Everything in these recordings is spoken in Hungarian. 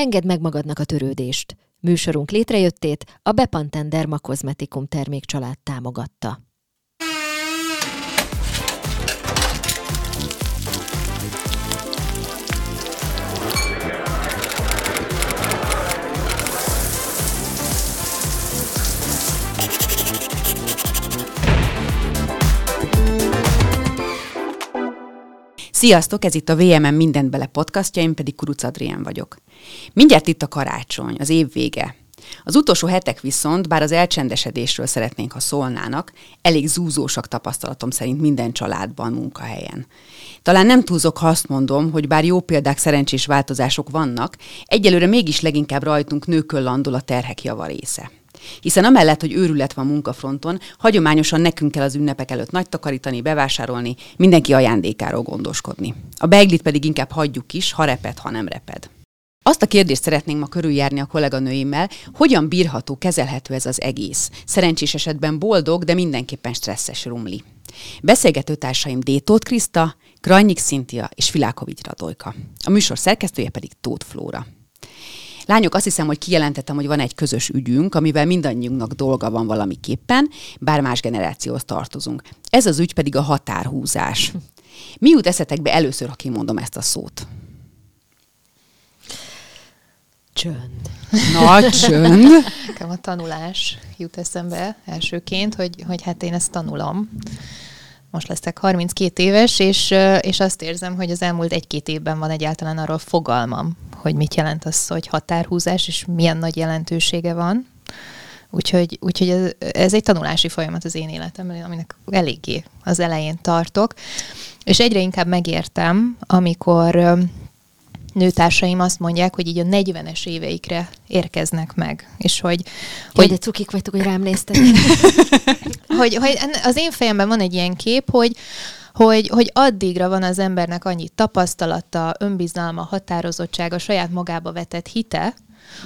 Engedd meg magadnak a törődést. Műsorunk létrejöttét a Bepanten Derma Kozmetikum termékcsalád támogatta. Sziasztok, ez itt a VMM Mindent Bele podcastja, én pedig Kuruc Adrián vagyok. Mindjárt itt a karácsony, az év vége. Az utolsó hetek viszont, bár az elcsendesedésről szeretnénk, ha szólnának, elég zúzósak tapasztalatom szerint minden családban, munkahelyen. Talán nem túlzok, ha azt mondom, hogy bár jó példák, szerencsés változások vannak, egyelőre mégis leginkább rajtunk nőkön landol a terhek javarésze. Hiszen amellett, hogy őrület van munkafronton, hagyományosan nekünk kell az ünnepek előtt nagy takarítani, bevásárolni, mindenki ajándékáról gondoskodni. A beiglit pedig inkább hagyjuk is, ha reped, ha nem reped. Azt a kérdést szeretnénk ma körüljárni a kolléganőimmel, hogyan bírható, kezelhető ez az egész. Szerencsés esetben boldog, de mindenképpen stresszes rumli. Beszélgető társaim D. Tóth Kriszta, Krajnyik Szintia és Filákovics Radojka. A műsor szerkesztője pedig Tóth Flóra. Lányok, azt hiszem, hogy kijelentettem, hogy van egy közös ügyünk, amivel mindannyiunknak dolga van valamiképpen, bár más generációhoz tartozunk. Ez az ügy pedig a határhúzás. Mi jut eszetekbe először, ha kimondom ezt a szót? Csönd. Nagy csönd. Nekem a tanulás jut eszembe elsőként, hogy, hogy hát én ezt tanulom. Most leszek 32 éves, és, és azt érzem, hogy az elmúlt egy-két évben van egyáltalán arról fogalmam, hogy mit jelent az, hogy határhúzás, és milyen nagy jelentősége van. Úgyhogy, úgyhogy ez, ez egy tanulási folyamat az én életemben, aminek eléggé az elején tartok. És egyre inkább megértem, amikor nőtársaim azt mondják, hogy így a 40-es éveikre érkeznek meg, és hogy... hogy de cukik vagytok, hogy rám néztek. hogy, hogy az én fejemben van egy ilyen kép, hogy, hogy, hogy addigra van az embernek annyi tapasztalata, önbizalma, határozottsága, saját magába vetett hite,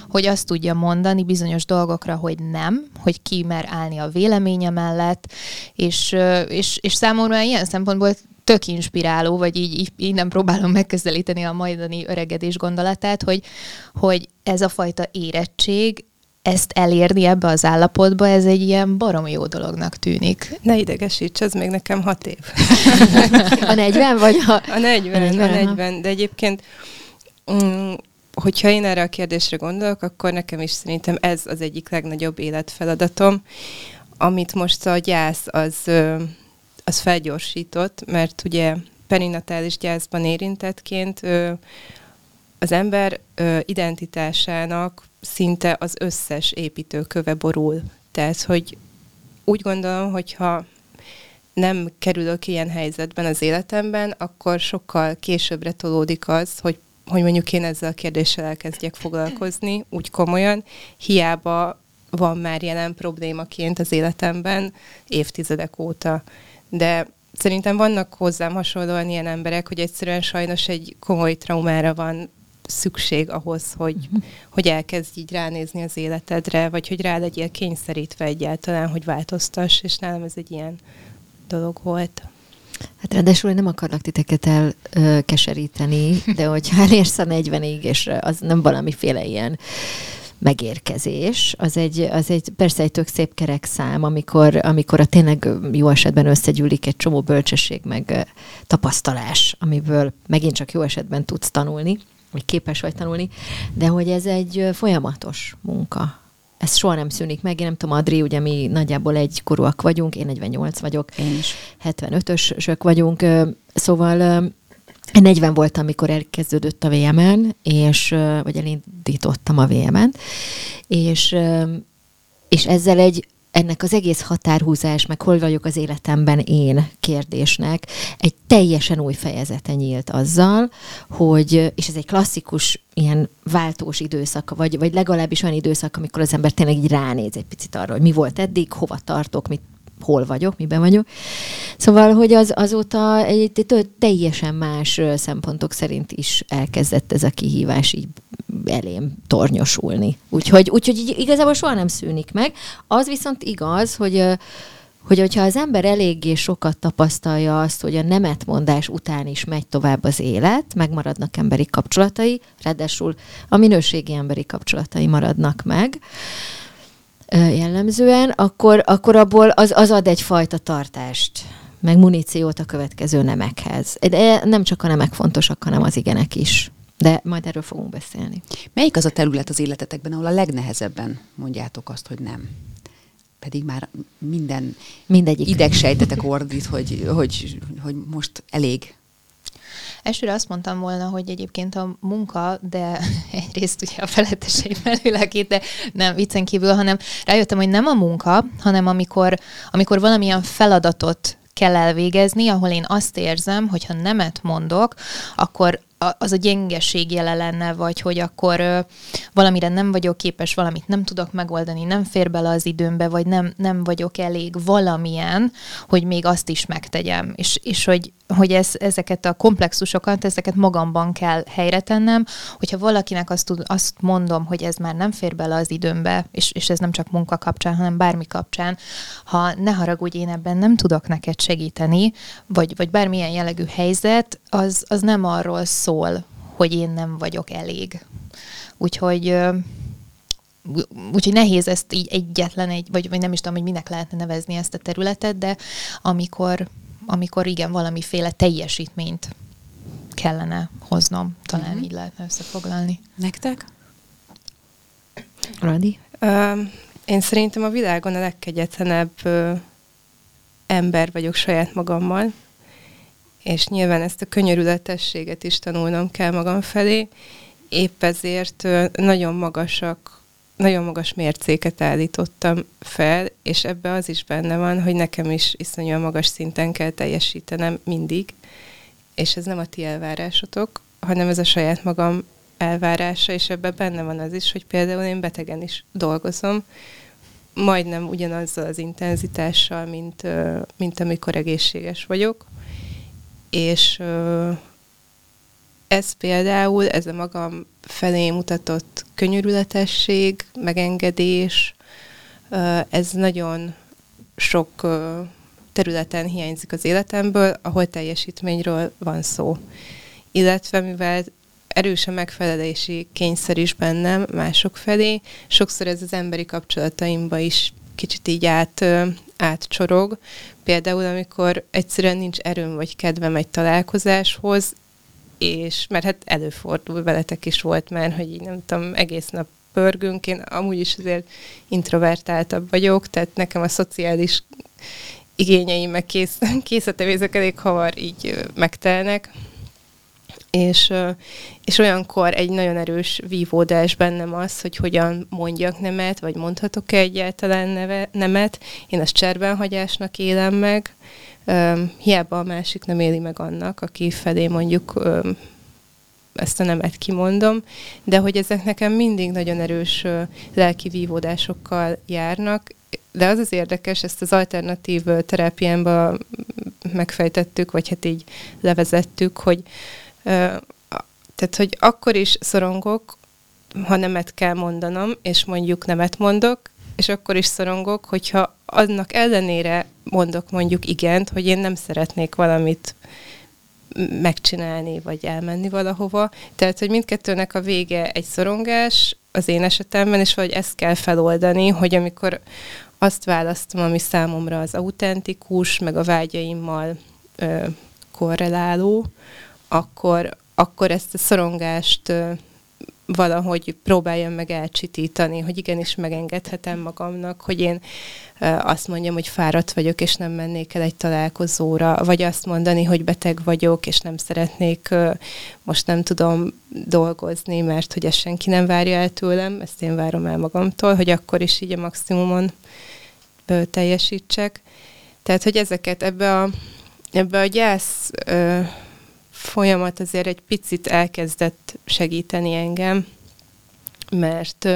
hogy azt tudja mondani bizonyos dolgokra, hogy nem, hogy ki mer állni a véleménye mellett, és, és, és számomra ilyen szempontból tök inspiráló, vagy így, így innen próbálom megközelíteni a majdani öregedés gondolatát, hogy, hogy ez a fajta érettség, ezt elérni ebbe az állapotba, ez egy ilyen barom jó dolognak tűnik. Ne idegesíts, ez még nekem hat év. a 40 vagy a... A 40, a 40, a 40 de egyébként mm, hogyha én erre a kérdésre gondolok, akkor nekem is szerintem ez az egyik legnagyobb életfeladatom, amit most a gyász az az felgyorsított, mert ugye perinatális gyászban érintettként az ember identitásának szinte az összes építőköve borul. Tehát, hogy úgy gondolom, hogyha nem kerülök ilyen helyzetben az életemben, akkor sokkal későbbre tolódik az, hogy, hogy mondjuk én ezzel a kérdéssel elkezdjek foglalkozni, úgy komolyan, hiába van már jelen problémaként az életemben évtizedek óta de szerintem vannak hozzám hasonlóan ilyen emberek, hogy egyszerűen sajnos egy komoly traumára van szükség ahhoz, hogy, hogy elkezd így ránézni az életedre, vagy hogy rá legyél kényszerítve egyáltalán, hogy változtass, és nálam ez egy ilyen dolog volt. Hát ráadásul nem akarlak titeket elkeseríteni, de hogyha elérsz a 40 és az nem valamiféle ilyen megérkezés, az egy, az egy persze egy tök szép kerek szám, amikor, amikor a tényleg jó esetben összegyűlik egy csomó bölcsesség, meg tapasztalás, amiből megint csak jó esetben tudsz tanulni, vagy képes vagy tanulni, de hogy ez egy folyamatos munka. Ez soha nem szűnik meg. Én nem tudom, Adri, ugye mi nagyjából egy korúak vagyunk, én 48 vagyok, én is. 75-ösök vagyunk, szóval 40 voltam, amikor elkezdődött a VMN, és, vagy elindítottam a VMN, és, és ezzel egy ennek az egész határhúzás, meg hol vagyok az életemben én kérdésnek egy teljesen új fejezete nyílt azzal, hogy, és ez egy klasszikus ilyen váltós időszak, vagy, vagy legalábbis olyan időszak, amikor az ember tényleg így ránéz egy picit arra, hogy mi volt eddig, hova tartok, mit hol vagyok, miben vagyok. Szóval, hogy az azóta egy, egy teljesen más szempontok szerint is elkezdett ez a kihívás így elém tornyosulni. Úgyhogy, úgyhogy igazából soha nem szűnik meg. Az viszont igaz, hogy hogy hogyha az ember eléggé sokat tapasztalja azt, hogy a nemetmondás után is megy tovább az élet, megmaradnak emberi kapcsolatai, ráadásul a minőségi emberi kapcsolatai maradnak meg, jellemzően, akkor, akkor abból az, az ad egyfajta tartást, meg muníciót a következő nemekhez. De nem csak a nemek fontosak, hanem az igenek is. De majd erről fogunk beszélni. Melyik az a terület az életetekben, ahol a legnehezebben mondjátok azt, hogy nem? Pedig már minden Mindegyik. idegsejtetek ordít, hogy, hogy, hogy most elég. Elsőre azt mondtam volna, hogy egyébként a munka, de egyrészt ugye a feletteseim felülakít, de nem viccen kívül, hanem rájöttem, hogy nem a munka, hanem amikor, amikor valamilyen feladatot kell elvégezni, ahol én azt érzem, hogy ha nemet mondok, akkor az a gyengeség jele lenne, vagy hogy akkor valamire nem vagyok képes, valamit nem tudok megoldani, nem fér bele az időmbe, vagy nem, nem vagyok elég valamilyen, hogy még azt is megtegyem. És, és hogy, hogy ez, ezeket a komplexusokat, ezeket magamban kell helyre tennem, hogyha valakinek azt, tud, azt mondom, hogy ez már nem fér bele az időmbe, és, és ez nem csak munka kapcsán, hanem bármi kapcsán, ha ne haragudj, én ebben nem tudok neked segíteni, vagy, vagy bármilyen jellegű helyzet, az, az nem arról szól, hogy én nem vagyok elég. Úgyhogy úgyhogy nehéz ezt így egyetlen egy, vagy, vagy nem is tudom, hogy minek lehetne nevezni ezt a területet, de amikor amikor igen, valamiféle teljesítményt kellene hoznom. Talán uh-huh. így lehetne összefoglalni. Nektek? Radi? Uh, én szerintem a világon a legkegyetlenebb uh, ember vagyok saját magammal, és nyilván ezt a könyörületességet is tanulnom kell magam felé. Épp ezért nagyon magasak nagyon magas mércéket állítottam fel, és ebbe az is benne van, hogy nekem is iszonyúan magas szinten kell teljesítenem mindig, és ez nem a ti elvárásotok, hanem ez a saját magam elvárása, és ebbe benne van az is, hogy például én betegen is dolgozom, majdnem ugyanazzal az intenzitással, mint, mint amikor egészséges vagyok, és ez például, ez a magam felé mutatott könyörületesség, megengedés, ez nagyon sok területen hiányzik az életemből, ahol teljesítményről van szó. Illetve mivel erős a megfelelési kényszer is bennem mások felé, sokszor ez az emberi kapcsolataimba is kicsit így át, átcsorog. Például, amikor egyszerűen nincs erőm vagy kedvem egy találkozáshoz, és mert hát előfordul, veletek is volt már, hogy így nem tudom, egész nap pörgünk, én amúgy is azért introvertáltabb vagyok, tehát nekem a szociális igényeim, meg kész, készletevézek elég hamar így megtelnek, és, és olyankor egy nagyon erős vívódás bennem az, hogy hogyan mondjak nemet, vagy mondhatok-e egyáltalán neve, nemet. Én ezt cserbenhagyásnak élem meg, hiába a másik nem éli meg annak, aki felé mondjuk ezt a nemet kimondom, de hogy ezek nekem mindig nagyon erős lelki vívódásokkal járnak, de az az érdekes, ezt az alternatív terápiámba megfejtettük, vagy hát így levezettük, hogy tehát, hogy akkor is szorongok, ha nemet kell mondanom, és mondjuk nemet mondok, és akkor is szorongok, hogyha annak ellenére mondok mondjuk igent, hogy én nem szeretnék valamit megcsinálni, vagy elmenni valahova. Tehát, hogy mindkettőnek a vége egy szorongás az én esetemben, és hogy ezt kell feloldani, hogy amikor azt választom, ami számomra az autentikus, meg a vágyaimmal ö, korreláló, akkor, akkor ezt a szorongást valahogy próbáljam meg elcsitítani, hogy igenis megengedhetem magamnak, hogy én azt mondjam, hogy fáradt vagyok, és nem mennék el egy találkozóra, vagy azt mondani, hogy beteg vagyok, és nem szeretnék most nem tudom dolgozni, mert hogy ezt senki nem várja el tőlem, ezt én várom el magamtól, hogy akkor is így a maximumon teljesítsek. Tehát, hogy ezeket ebbe a, ebbe a gyász folyamat azért egy picit elkezdett segíteni engem, mert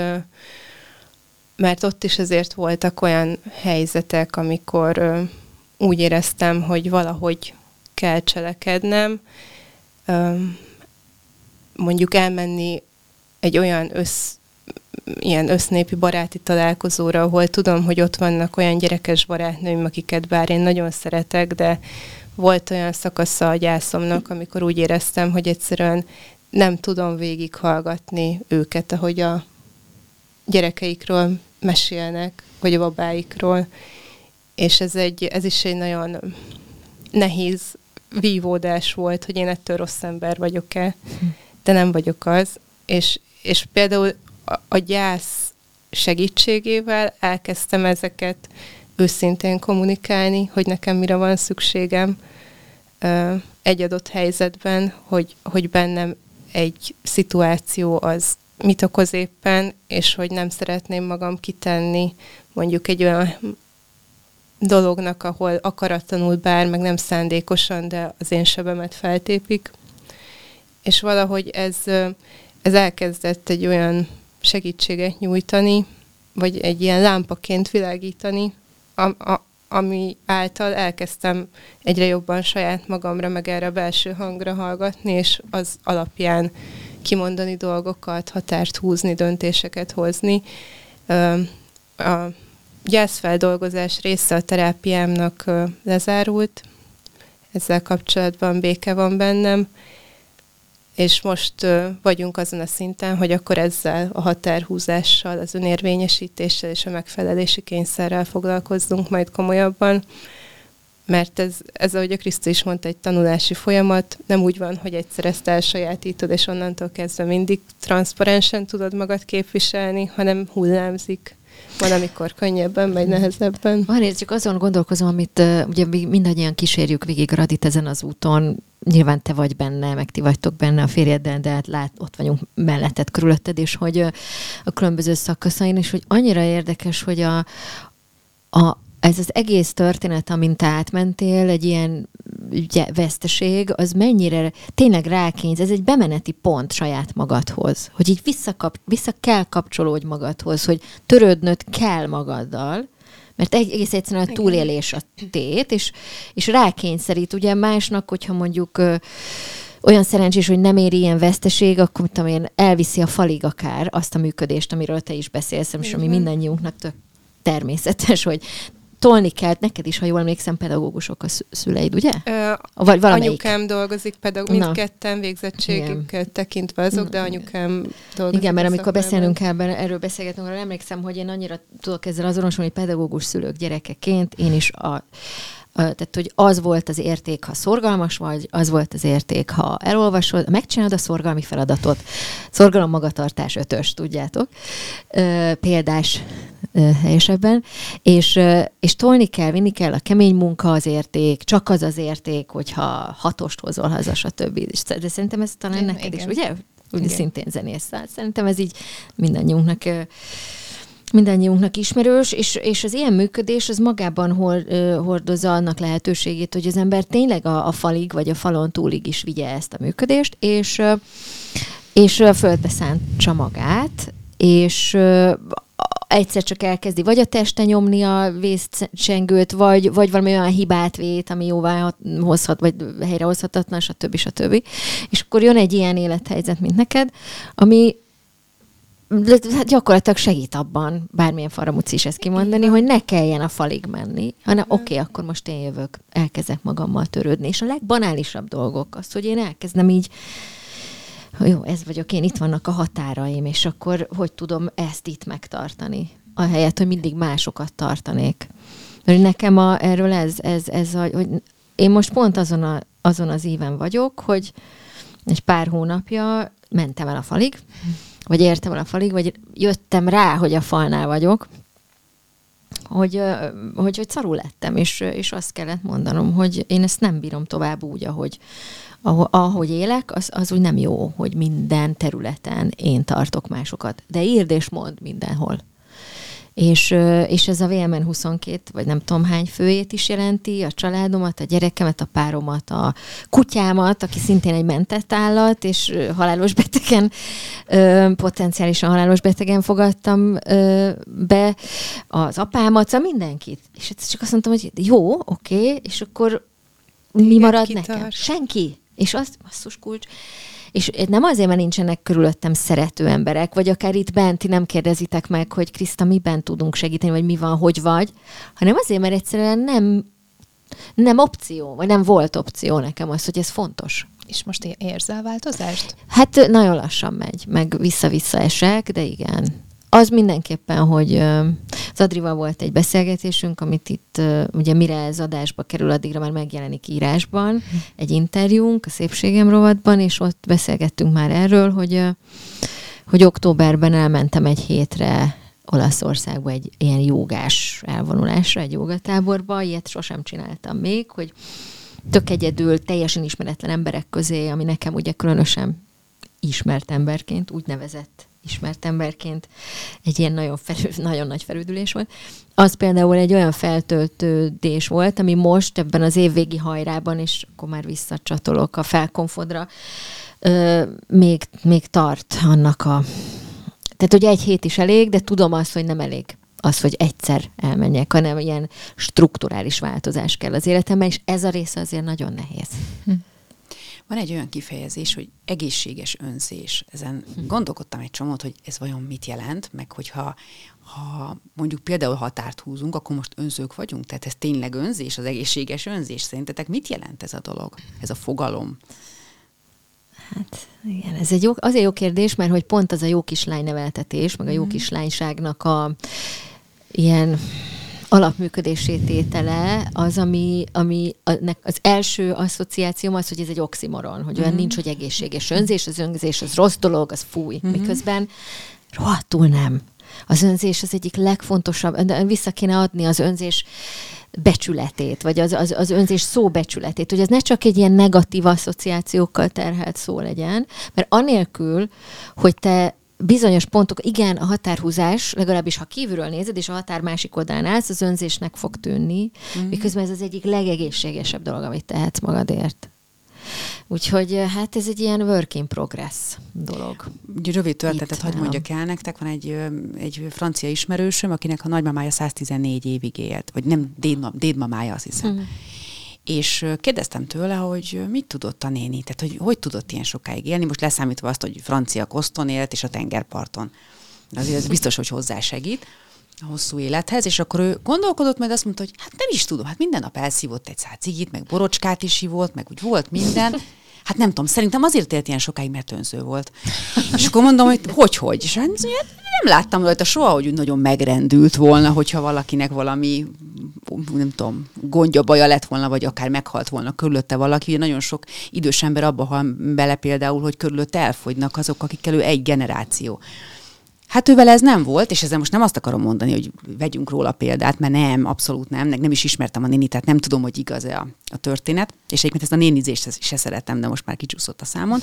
mert ott is azért voltak olyan helyzetek, amikor úgy éreztem, hogy valahogy kell cselekednem, mondjuk elmenni egy olyan össz, ilyen össznépi baráti találkozóra, ahol tudom, hogy ott vannak olyan gyerekes barátnőim, akiket bár én nagyon szeretek, de volt olyan szakasza a gyászomnak, amikor úgy éreztem, hogy egyszerűen nem tudom végighallgatni őket, ahogy a gyerekeikről mesélnek, vagy a babáikról. És ez, egy, ez is egy nagyon nehéz vívódás volt, hogy én ettől rossz ember vagyok-e, de nem vagyok az. És, és például a, a gyász segítségével elkezdtem ezeket őszintén kommunikálni, hogy nekem mire van szükségem egy adott helyzetben, hogy, hogy bennem egy szituáció az mit okoz éppen, és hogy nem szeretném magam kitenni mondjuk egy olyan dolognak, ahol akaratlanul bár, meg nem szándékosan, de az én sebemet feltépik. És valahogy ez, ez elkezdett egy olyan segítséget nyújtani, vagy egy ilyen lámpaként világítani, a, a, ami által elkezdtem egyre jobban saját magamra, meg erre a belső hangra hallgatni, és az alapján kimondani dolgokat, határt húzni, döntéseket hozni. A gyászfeldolgozás része a terápiámnak lezárult, ezzel kapcsolatban béke van bennem, és most vagyunk azon a szinten, hogy akkor ezzel a határhúzással, az önérvényesítéssel és a megfelelési kényszerrel foglalkozzunk majd komolyabban, mert ez, ez, ahogy a Krisztus is mondta, egy tanulási folyamat, nem úgy van, hogy egyszer ezt elsajátítod, és onnantól kezdve mindig transzparensen tudod magad képviselni, hanem hullámzik. Van, amikor könnyebben, vagy nehezebben. Van, én csak azon gondolkozom, amit ugye mindannyian kísérjük végig Radit ezen az úton, nyilván te vagy benne, meg ti vagytok benne a férjeddel, de hát lát, ott vagyunk melletted, körülötted, és hogy a különböző szakaszain, és hogy annyira érdekes, hogy a, a, ez az egész történet, amint átmentél, egy ilyen ugye, veszteség, az mennyire tényleg rákénysz, ez egy bemeneti pont saját magadhoz, hogy így visszakap, vissza kell kapcsolódj magadhoz, hogy törődnöd kell magaddal, mert egész egyszerűen a túlélés a tét, és, és rákényszerít. Ugye másnak, hogyha mondjuk ö, olyan szerencsés, hogy nem éri ilyen veszteség, akkor tudom én, elviszi a falig akár azt a működést, amiről te is beszélsz, és ami mindannyiunknak tök természetes, hogy tolni kell, neked is, ha jól emlékszem, pedagógusok a szüleid, ugye? Ö, Vagy valamelyik. Anyukám dolgozik, pedagógus, mindketten végzettségüket tekintve azok, de anyukám dolgozik. Igen, mert amikor beszélünk kell, erről beszélgetünk, arra emlékszem, hogy én annyira tudok ezzel azonosulni, hogy pedagógus szülők gyerekeként én is a tehát, hogy az volt az érték, ha szorgalmas vagy, az volt az érték, ha elolvasod, megcsinálod a szorgalmi feladatot. Szorgalom magatartás ötös, tudjátok. Példás helyesebben. És, és tolni kell, vinni kell, a kemény munka az érték, csak az az érték, hogyha hatost hozol haza, stb. De szerintem ez talán neked igen. is, ugye? Úgy szintén zenész. Szerintem ez így mindannyiunknak mindannyiunknak ismerős, és, és az ilyen működés az magában hord, hordozza annak lehetőségét, hogy az ember tényleg a, a falig vagy a falon túlig is vigye ezt a működést, és, és földbe szántsa magát, és egyszer csak elkezdi vagy a teste nyomni a vészcsengőt, vagy, vagy valami olyan hibát vét, ami jóvá hozhat, vagy helyrehozhatatlan, stb. stb. És akkor jön egy ilyen élethelyzet, mint neked, ami gyakorlatilag segít abban, bármilyen faramúci is ezt kimondani, hogy ne kelljen a falig menni, hanem oké, okay, akkor most én jövök, elkezdek magammal törődni. És a legbanálisabb dolgok az, hogy én elkezdem így jó, ez vagyok én, itt vannak a határaim, és akkor hogy tudom ezt itt megtartani, ahelyett, hogy mindig másokat tartanék. Mert nekem a, erről ez, ez, ez a, hogy én most pont azon, a, azon az éven vagyok, hogy egy pár hónapja mentem el a falig, vagy értem el a falig, vagy jöttem rá, hogy a falnál vagyok, hogy, hogy, hogy szarul lettem, és, és azt kellett mondanom, hogy én ezt nem bírom tovább úgy, ahogy, ahogy élek, az, az úgy nem jó, hogy minden területen én tartok másokat. De írd és mond mindenhol. És, és ez a VMN 22, vagy nem tudom hány főjét is jelenti, a családomat, a gyerekemet, a páromat, a kutyámat, aki szintén egy mentett állat, és halálos betegen, potenciálisan halálos betegen fogadtam be, az apámat, szóval mindenkit. És csak azt mondtam, hogy jó, oké, okay, és akkor mi marad nekem? Senki. És azt, basszus kulcs, és nem azért, mert nincsenek körülöttem szerető emberek, vagy akár itt bent, nem kérdezitek meg, hogy Kriszta, miben tudunk segíteni, vagy mi van, hogy vagy, hanem azért, mert egyszerűen nem, nem opció, vagy nem volt opció nekem az, hogy ez fontos. És most érzel változást? Hát nagyon lassan megy, meg vissza-vissza esek, de igen az mindenképpen, hogy az Adrival volt egy beszélgetésünk, amit itt, ugye mire ez adásba kerül, addigra már megjelenik írásban, egy interjúnk a Szépségem rovatban, és ott beszélgettünk már erről, hogy, hogy októberben elmentem egy hétre Olaszországba egy ilyen jogás elvonulásra, egy jogatáborba, ilyet sosem csináltam még, hogy tök egyedül, teljesen ismeretlen emberek közé, ami nekem ugye különösen ismert emberként, úgynevezett ismert emberként egy ilyen nagyon, felül, nagyon nagy felüdülés volt. Az például egy olyan feltöltődés volt, ami most ebben az évvégi hajrában, és akkor már visszacsatolok a felkonfodra, ö, még, még tart annak a... Tehát, hogy egy hét is elég, de tudom azt, hogy nem elég az, hogy egyszer elmenjek, hanem ilyen strukturális változás kell az életemben, és ez a része azért nagyon nehéz. Hm. Van egy olyan kifejezés, hogy egészséges önzés. Ezen hm. gondolkodtam egy csomót, hogy ez vajon mit jelent, meg hogyha ha mondjuk például határt húzunk, akkor most önzők vagyunk? Tehát ez tényleg önzés, az egészséges önzés? Szerintetek mit jelent ez a dolog, ez a fogalom? Hát igen, ez egy jó, azért jó kérdés, mert hogy pont az a jó kislány neveltetés, meg a jó hm. kislányságnak a ilyen alapműködését tétele az, ami, ami az első asszociációm az, hogy ez egy oximoron, hogy olyan mm. nincs, hogy egészséges önzés, az önzés az rossz dolog, az fúj. Mm. Miközben rohadtul nem. Az önzés az egyik legfontosabb, vissza kéne adni az önzés becsületét, vagy az, az, az önzés szó becsületét, hogy ez ne csak egy ilyen negatív asszociációkkal terhelt szó legyen, mert anélkül, hogy te bizonyos pontok, igen, a határhúzás, legalábbis ha kívülről nézed, és a határ másik oldalán állsz, az önzésnek fog tűnni, mm. miközben ez az egyik legegészségesebb dolog, amit tehetsz magadért. Úgyhogy eh, hát ez egy ilyen work in progress dolog. Egy rövid történetet, hogy mondjak el nektek, van egy, egy francia ismerősöm, akinek a nagymamája 114 évig élt, vagy nem dédma, dédmamája, azt hiszem. Mm és kérdeztem tőle, hogy mit tudott a néni, tehát hogy hogy tudott ilyen sokáig élni, most leszámítva azt, hogy francia koszton élt, és a tengerparton. Azért ez biztos, hogy hozzásegít a hosszú élethez, és akkor ő gondolkodott, majd azt mondta, hogy hát nem is tudom, hát minden nap elszívott egy száz cigit, meg borocskát is hívott, meg úgy volt minden. Hát nem tudom, szerintem azért élt ilyen sokáig, mert önző volt. És akkor mondom, hogy hogy, hogy? És hát nem láttam rajta soha, hogy úgy nagyon megrendült volna, hogyha valakinek valami, nem tudom, gondja, baja lett volna, vagy akár meghalt volna körülötte valaki. Nagyon sok idős ember abba hal bele például, hogy körülötte elfogynak azok, akikkel ő egy generáció. Hát ővel ez nem volt, és ezzel most nem azt akarom mondani, hogy vegyünk róla példát, mert nem, abszolút nem, nem is ismertem a néni, tehát nem tudom, hogy igaz-e a, a történet, és egyébként ezt a nénizést se szeretem, de most már kicsúszott a számon.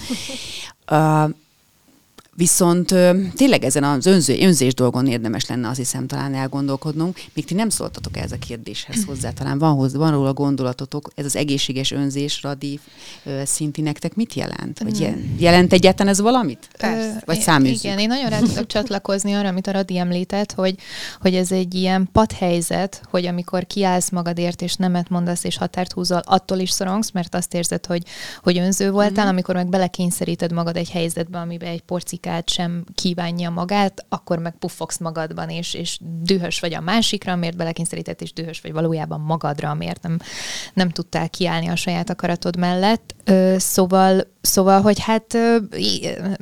Uh, Viszont tényleg ezen az önző, önzés dolgon érdemes lenne azt hiszem talán elgondolkodnunk. Még ti nem szóltatok ez a kérdéshez hozzá, talán van, hozzá, van róla gondolatotok, ez az egészséges önzés radi szinti nektek mit jelent? Vagy hmm. jelent egyáltalán ez valamit? Persze. Vagy száműzzük? Igen, én nagyon rá tudok csatlakozni arra, amit a Radi említett, hogy, hogy ez egy ilyen padhelyzet, hogy amikor kiállsz magadért, és nemet mondasz, és határt húzol, attól is szorongsz, mert azt érzed, hogy, hogy önző voltál, hmm. amikor meg belekényszeríted magad egy helyzetbe, amiben egy porcik kritikát sem kívánja magát, akkor meg puffogsz magadban, és, és dühös vagy a másikra, miért belekényszerített, és dühös vagy valójában magadra, miért nem, nem tudtál kiállni a saját akaratod mellett. Szóval, szóval, hogy hát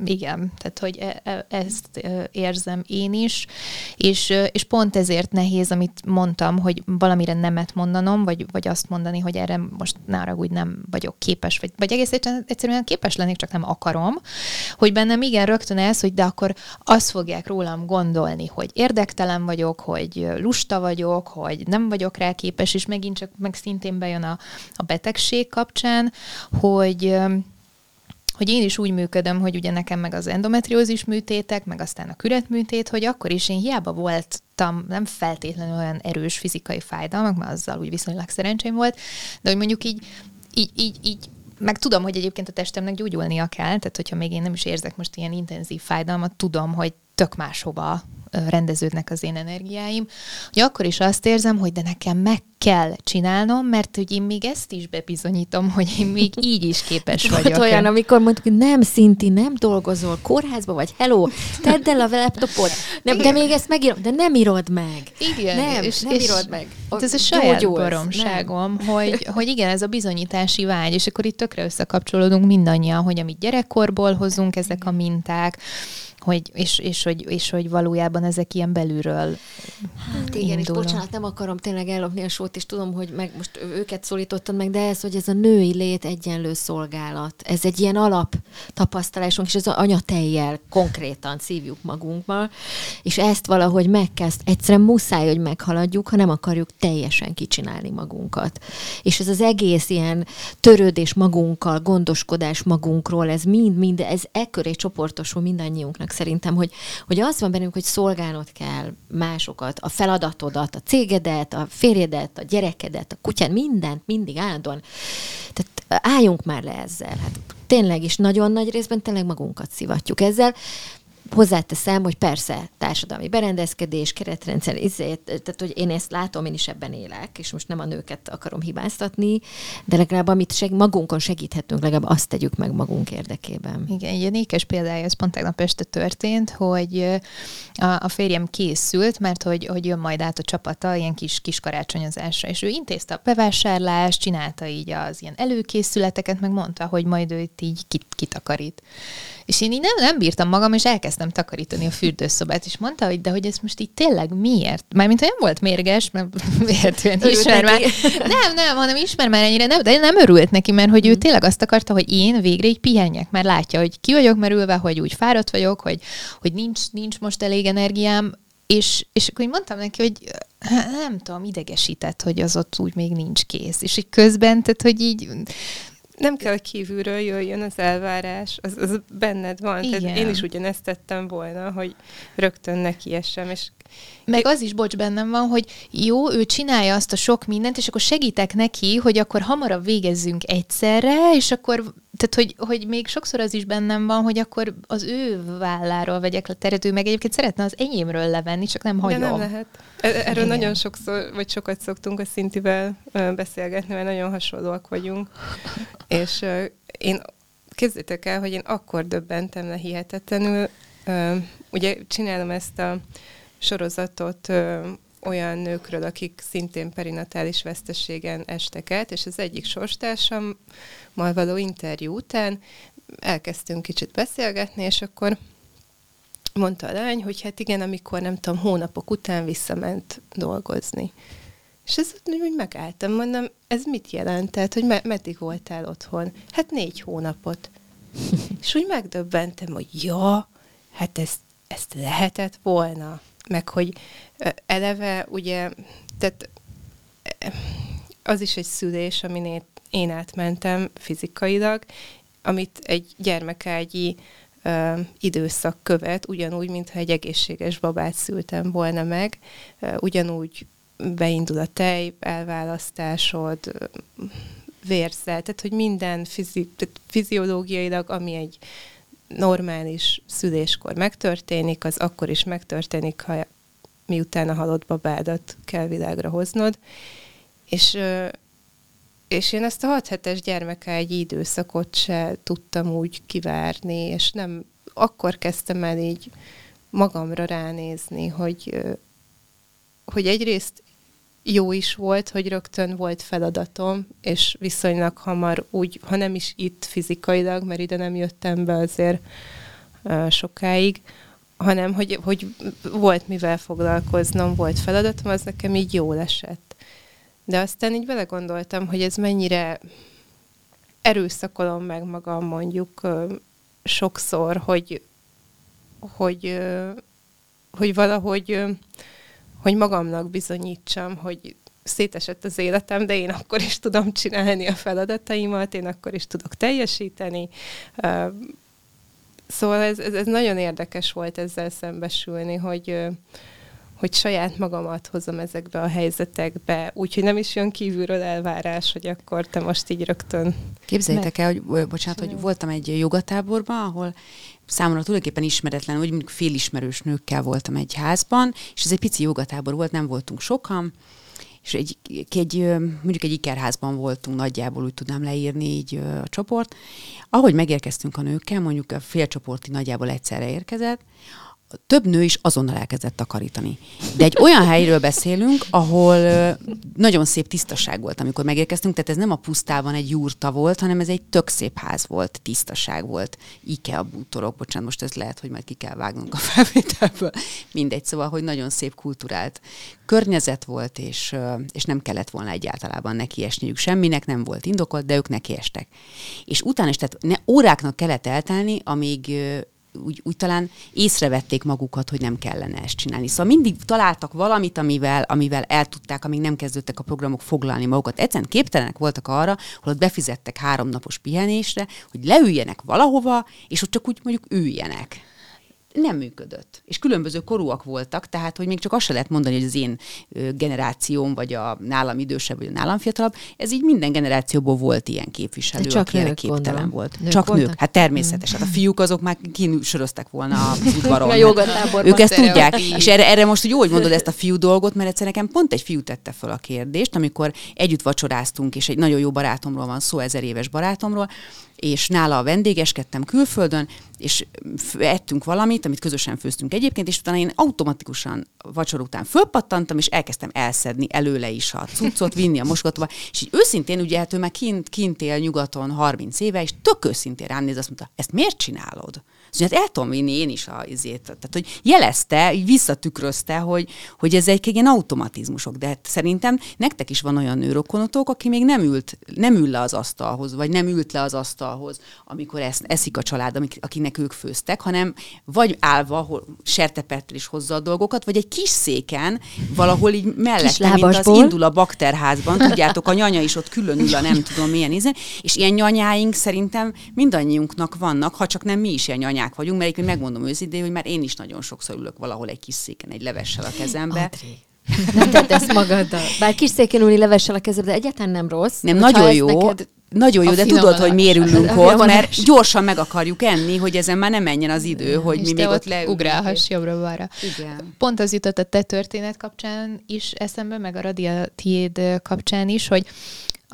igen, tehát hogy e, e, ezt érzem én is, és, és pont ezért nehéz, amit mondtam, hogy valamire nemet mondanom, vagy, vagy azt mondani, hogy erre most nára úgy nem vagyok képes, vagy, vagy egész egyszerűen képes lennék, csak nem akarom, hogy bennem igen rögtön ez, hogy de akkor azt fogják rólam gondolni, hogy érdektelen vagyok, hogy lusta vagyok, hogy nem vagyok rá képes, és megint csak meg szintén bejön a, a betegség kapcsán, hogy hogy én is úgy működöm, hogy ugye nekem meg az endometriózis műtétek, meg aztán a küretműtét, hogy akkor is én hiába voltam nem feltétlenül olyan erős fizikai fájdalmak, mert azzal úgy viszonylag szerencsém volt, de hogy mondjuk így, így, így, így meg tudom, hogy egyébként a testemnek gyógyulnia kell, tehát hogyha még én nem is érzek most ilyen intenzív fájdalmat, tudom, hogy tök máshova rendeződnek az én energiáim, hogy akkor is azt érzem, hogy de nekem meg kell csinálnom, mert hogy én még ezt is bebizonyítom, hogy én még így is képes vagyok. Volt olyan, amikor mondtuk, hogy nem szinti, nem dolgozol kórházba, vagy hello, tedd el a laptopot, nem, de még ezt megírom, de nem írod meg. Igen, nem, és, nem és írod meg. Ez a saját baromságom, hogy, hogy igen, ez a bizonyítási vágy, és akkor itt tökre összekapcsolódunk mindannyian, hogy amit gyerekkorból hozunk, ezek a minták, hogy, és, és, hogy, és hogy valójában ezek ilyen belülről Hát igen, és bocsánat, nem akarom tényleg ellopni a sót, és tudom, hogy meg most őket szólítottad meg, de ez, hogy ez a női lét egyenlő szolgálat, ez egy ilyen alap tapasztalásunk, és ez az anyatejjel konkrétan szívjuk magunkba, és ezt valahogy megkezd, egyszerűen muszáj, hogy meghaladjuk, ha nem akarjuk teljesen kicsinálni magunkat. És ez az egész ilyen törődés magunkkal, gondoskodás magunkról, ez mind-mind, ez ekköré csoportosul mindannyiunknak szerintem, hogy, hogy az van bennünk, hogy szolgálnod kell másokat, a feladatodat, a cégedet, a férjedet, a gyerekedet, a kutyán, mindent, mindig állandóan. Tehát álljunk már le ezzel. Hát tényleg is nagyon nagy részben tényleg magunkat szivatjuk ezzel. Hozzáteszem, hogy persze társadalmi berendezkedés, keretrendszer, izé, tehát hogy én ezt látom, én is ebben élek, és most nem a nőket akarom hibáztatni, de legalább amit seg, magunkon segíthetünk, legalább azt tegyük meg magunk érdekében. Igen, egy ékes példája, ez pont tegnap este történt, hogy a, a férjem készült, mert hogy, hogy jön majd át a csapata ilyen kis, kis karácsonyozásra, és ő intézte a bevásárlást, csinálta így az ilyen előkészületeket, meg mondta, hogy majd ő itt így kit, kitakarít. És én így nem, nem bírtam magam, és elkezdtem takarítani a fürdőszobát, és mondta, hogy de hogy ez most így tényleg miért? Mármint, hogy nem volt mérges, mert véletlenül ismer már. Nem, nem, hanem ismer már ennyire, nem, de nem örült neki, mert hogy ő mm. tényleg azt akarta, hogy én végre így pihenjek, mert látja, hogy ki vagyok merülve, hogy úgy fáradt vagyok, hogy, hogy nincs, nincs most elég energiám, és, és akkor így mondtam neki, hogy hát nem tudom, idegesített, hogy az ott úgy még nincs kész. És így közben, tehát, hogy így nem kell, hogy kívülről jöjjön az elvárás, az, az benned van. Igen. Tehát én is ugyanezt tettem volna, hogy rögtön neki esem, és meg az is, bocs, bennem van, hogy jó, ő csinálja azt a sok mindent, és akkor segítek neki, hogy akkor hamarabb végezzünk egyszerre, és akkor, tehát hogy, hogy még sokszor az is bennem van, hogy akkor az ő válláról vegyek le teret, ő meg egyébként szeretne az enyémről levenni, csak nem hagyom. De nem lehet. E, erről Igen. nagyon sokszor, vagy sokat szoktunk a Szintivel beszélgetni, mert nagyon hasonlóak vagyunk. és én képzétek el, hogy én akkor döbbentem le hihetetlenül, ugye csinálom ezt a sorozatot olyan nőkről, akik szintén perinatális veszteségen estek át, és az egyik sorstársammal való interjú után elkezdtünk kicsit beszélgetni, és akkor mondta a lány, hogy hát igen, amikor nem tudom, hónapok után visszament dolgozni. És ez úgy megálltam, mondom, ez mit jelent? Tehát, hogy me- meddig voltál otthon? Hát négy hónapot. és úgy megdöbbentem, hogy ja, hát ezt, ezt lehetett volna meg hogy eleve ugye, tehát az is egy szülés, amin én átmentem fizikailag, amit egy gyermekágyi ö, időszak követ, ugyanúgy, mintha egy egészséges babát szültem volna meg, ö, ugyanúgy beindul a tej, elválasztásod, vérszel, tehát hogy minden fizi, tehát fiziológiailag, ami egy normális szüléskor megtörténik, az akkor is megtörténik, ha miután a halott babádat kell világra hoznod. És, és én ezt a 6 hetes egy időszakot se tudtam úgy kivárni, és nem akkor kezdtem el így magamra ránézni, hogy, hogy egyrészt jó is volt, hogy rögtön volt feladatom, és viszonylag hamar úgy, ha nem is itt fizikailag, mert ide nem jöttem be azért sokáig, hanem hogy, hogy volt mivel foglalkoznom, volt feladatom, az nekem így jól esett. De aztán így vele gondoltam, hogy ez mennyire erőszakolom meg magam mondjuk sokszor, hogy, hogy, uh, hogy valahogy hogy magamnak bizonyítsam, hogy szétesett az életem, de én akkor is tudom csinálni a feladataimat, én akkor is tudok teljesíteni. Szóval ez, ez, ez nagyon érdekes volt ezzel szembesülni, hogy, hogy saját magamat hozom ezekbe a helyzetekbe, úgyhogy nem is jön kívülről elvárás, hogy akkor te most így rögtön... Képzeljétek el, hogy bocsánat, hogy voltam egy jogatáborban, ahol számomra tulajdonképpen ismeretlen, vagy mondjuk félismerős nőkkel voltam egy házban, és ez egy pici jogatábor volt, nem voltunk sokan, és egy, egy, mondjuk egy ikerházban voltunk nagyjából, úgy tudnám leírni így a csoport. Ahogy megérkeztünk a nőkkel, mondjuk a félcsoporti nagyjából egyszerre érkezett, több nő is azonnal elkezdett takarítani. De egy olyan helyről beszélünk, ahol nagyon szép tisztaság volt, amikor megérkeztünk, tehát ez nem a pusztában egy jurta volt, hanem ez egy tök szép ház volt, tisztaság volt, IKEA bútorok, bocsánat, most ez lehet, hogy majd ki kell vágnunk a felvételből, mindegy, szóval, hogy nagyon szép kulturált környezet volt, és, és nem kellett volna egyáltalában nekiesniük semminek, nem volt indokolt, de ők nekiestek. És utána is, tehát ne, óráknak kellett eltelni, amíg úgy, úgy talán észrevették magukat, hogy nem kellene ezt csinálni. Szóval mindig találtak valamit, amivel, amivel el tudták, amíg nem kezdődtek a programok foglalni magukat. Egyszerűen képtelenek voltak arra, hogy ott befizettek három napos pihenésre, hogy leüljenek valahova, és ott csak úgy mondjuk üljenek nem működött. És különböző korúak voltak, tehát hogy még csak azt se lehet mondani, hogy az én generációm, vagy a nálam idősebb, vagy a nálam fiatalabb, ez így minden generációból volt ilyen képviselő, csak aki nők, képtelen gondolom. volt. Nők csak voltak? nők, hát természetes. Hát a fiúk azok már kinősöröztek volna a udvaron. A Ők ezt tudják. És erre, erre most úgy jó, hogy mondod ezt a fiú dolgot, mert egyszer nekem pont egy fiú tette fel a kérdést, amikor együtt vacsoráztunk, és egy nagyon jó barátomról van szó, ezer éves barátomról, és nála vendégeskedtem külföldön, és ettünk valamit, amit közösen főztünk egyébként, és utána én automatikusan vacsor után fölpattantam, és elkezdtem elszedni előle is a cuccot, vinni a moskogatóba, és így őszintén, ugye hát ő már kint, kint él nyugaton 30 éve, és tök őszintén rám néz, azt mondta, ezt miért csinálod? Azt mondja, hát el tudom vinni én is a izét. Tehát, hogy jelezte, így visszatükrözte, hogy, hogy ez egy ilyen automatizmusok. De hát szerintem nektek is van olyan nőrokonotok, aki még nem ült, nem ül le az asztalhoz, vagy nem ült le az asztalhoz, amikor esz, eszik a család, amik, akinek ők főztek, hanem vagy állva, hol sertepettel is hozza a dolgokat, vagy egy kis széken, valahol így mellette, mint az indul a bakterházban, tudjátok, a nyanya is ott külön ül a nem tudom milyen ízen, és ilyen nyanyáink szerintem mindannyiunknak vannak, ha csak nem mi is ilyen nyanyák vagyunk, mert egyébként megmondom őszintén, hogy már én is nagyon sokszor ülök valahol egy kis széken, egy levessel a kezembe. Adri. Ne tedd ezt magaddal. Bár kis széken ülni levessel a kezed, de egyáltalán nem rossz. Nem, nagyon jó, Neked... nagyon jó, A de tudod, hogy miért ülünk ott, mert gyorsan meg akarjuk enni, hogy ezen már nem menjen az idő, hogy mi még ott ott leülünk. ugrálhass jobbra-balra. Pont az jutott a te történet kapcsán is eszembe, meg a Radia tiéd kapcsán is, hogy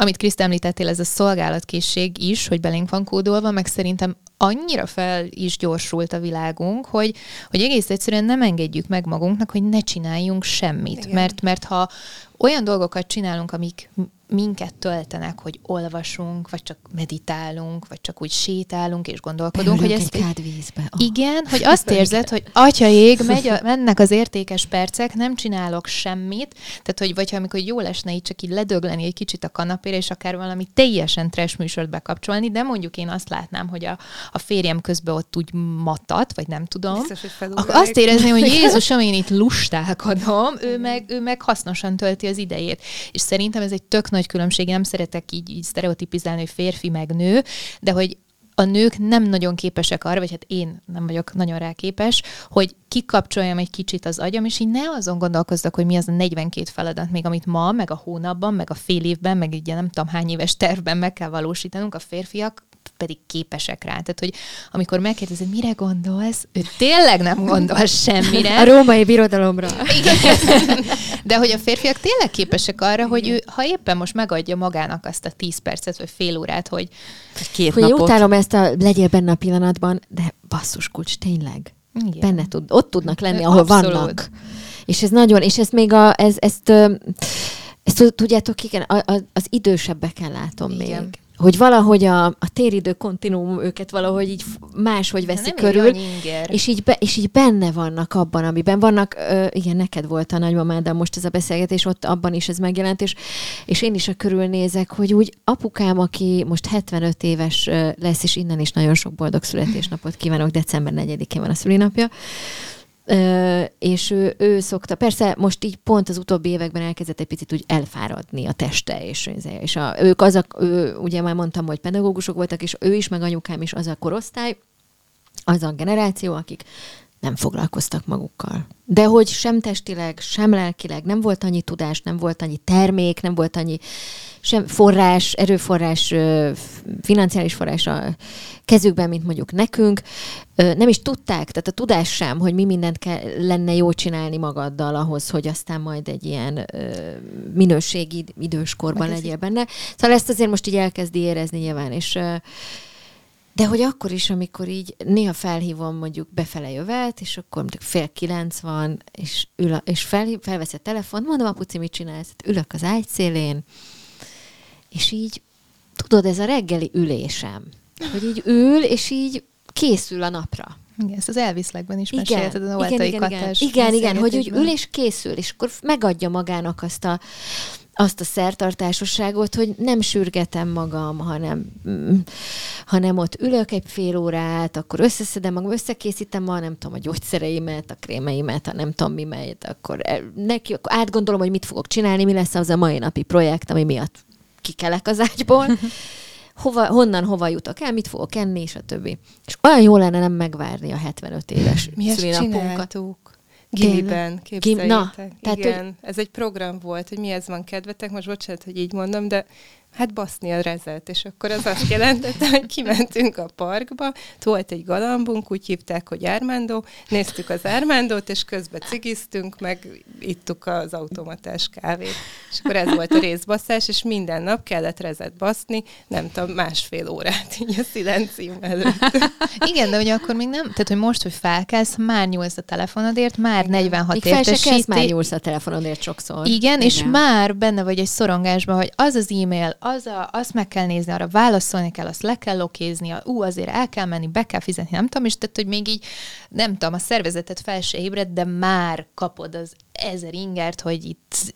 amit Kriszt említettél, ez a szolgálatkészség is, hogy belénk van kódolva, meg szerintem annyira fel is gyorsult a világunk, hogy, hogy egész egyszerűen nem engedjük meg magunknak, hogy ne csináljunk semmit. Igen. Mert, mert ha olyan dolgokat csinálunk, amik minket töltenek, hogy olvasunk, vagy csak meditálunk, vagy csak úgy sétálunk és gondolkodunk, hogy Beülünk ezt egy kád vízbe. Oh. igen, hogy azt érzed, hogy atyaég, megy a, mennek az értékes percek, nem csinálok semmit, tehát hogy vagy ha amikor jól esne így csak így ledögleni egy kicsit a kanapére, és akár valami teljesen trash műsort bekapcsolni, de mondjuk én azt látnám, hogy a, a férjem közben ott úgy matat, vagy nem tudom, Biztos, hogy azt érezném, hogy Jézusom, én itt lustálkodom, ő meg, ő meg hasznosan tölti az idejét. És szerintem ez egy tök nagy különbség, én nem szeretek így, így sztereotipizálni, hogy férfi meg nő, de hogy a nők nem nagyon képesek arra, vagy hát én nem vagyok nagyon rá képes, hogy kikapcsoljam egy kicsit az agyam, és így ne azon gondolkozzak, hogy mi az a 42 feladat, még amit ma, meg a hónapban, meg a fél évben, meg ugye nem tudom hány éves tervben meg kell valósítanunk, a férfiak pedig képesek rá. Tehát, hogy amikor megkérdezed, mire gondolsz, ő tényleg nem gondol semmire. A római birodalomra. Igen. De hogy a férfiak tényleg képesek arra, hogy ő, ha éppen most megadja magának azt a 10 percet, vagy fél órát, hogy Két Hogy napot. utálom ezt a legyél benne a pillanatban, de basszus kulcs, tényleg. igen. Benne tud, ott tudnak lenni, ahol abszolút. vannak. És ez nagyon, és ezt még a, ez, ezt, ezt tud- tudjátok, igen, a, a, az idősebbeken látom Igen. még. Hogy valahogy a, a téridő kontinuum őket valahogy így máshogy veszik nem körül. És így, be, és így benne vannak abban, amiben vannak, ö, igen, neked volt a nagymamáddal most ez a beszélgetés, ott abban is ez megjelent, és, és én is a körülnézek, hogy úgy apukám, aki most 75 éves lesz, és innen is nagyon sok boldog születésnapot kívánok, december 4-én van a szülinapja, És ő, ő szokta, persze most így pont az utóbbi években elkezdett egy picit úgy elfáradni a teste, és, és a, ők az a, ő, ugye már mondtam, hogy pedagógusok voltak, és ő is, meg anyukám is az a korosztály, az a generáció, akik nem foglalkoztak magukkal. De hogy sem testileg, sem lelkileg nem volt annyi tudás, nem volt annyi termék, nem volt annyi sem forrás, erőforrás, financiális forrás a kezükben, mint mondjuk nekünk. Nem is tudták, tehát a tudás sem, hogy mi mindent kell, lenne jó csinálni magaddal ahhoz, hogy aztán majd egy ilyen minőségi időskorban legyél benne. Szóval ezt azért most így elkezdi érezni nyilván, és de hogy akkor is, amikor így néha felhívom mondjuk befele jövet, és akkor mondjuk fél kilenc van, és, ül a, és fel, felvesz a telefon, mondom, apuci, mit csinálsz? Hát ülök az ágy szélén, és így, tudod, ez a reggeli ülésem, hogy így ül, és így készül a napra. Igen, ezt az elviszlegben is mesélted, a igen, igen, igen, igen, igen, hogy úgy ül és készül, és akkor megadja magának azt a, azt a szertartásosságot, hogy nem sürgetem magam, hanem, mm, hanem ott ülök egy fél órát, akkor összeszedem magam, összekészítem ma, nem tudom, a gyógyszereimet, a krémeimet, a nem tudom mi megy, akkor neki, akkor átgondolom, hogy mit fogok csinálni, mi lesz az a mai napi projekt, ami miatt kikelek az ágyból, hova, honnan hova jutok el, mit fogok enni, és a többi. És olyan jó lenne nem megvárni a 75 éves Mi ezt csináltuk. Gimiben, képzeljétek. Na, tehát, Igen, hogy... ez egy program volt, hogy mi ez van kedvetek, most bocsánat, hogy így mondom, de hát baszni a rezet, és akkor az azt jelentette, hogy kimentünk a parkba, volt egy galambunk, úgy hívták, hogy Ármándó, néztük az Ármándót, és közben cigiztünk, meg ittuk az automatás kávét. És akkor ez volt a részbasszás, és minden nap kellett rezet baszni, nem tudom, másfél órát így a szilencium előtt. Igen, de hogy akkor még nem, tehát hogy most, hogy felkelsz, már nyúlsz a telefonodért, már 46 még értesíti. már nyúlsz a telefonodért sokszor. Igen, Igen, és már benne vagy egy szorongásban, hogy az az e-mail, az a, azt meg kell nézni, arra válaszolni kell, azt le kell lokézni, ú, azért el kell menni, be kell fizetni, nem tudom, és tehát, hogy még így, nem tudom, a szervezetet fel se ébred, de már kapod az ezer ingert, hogy itt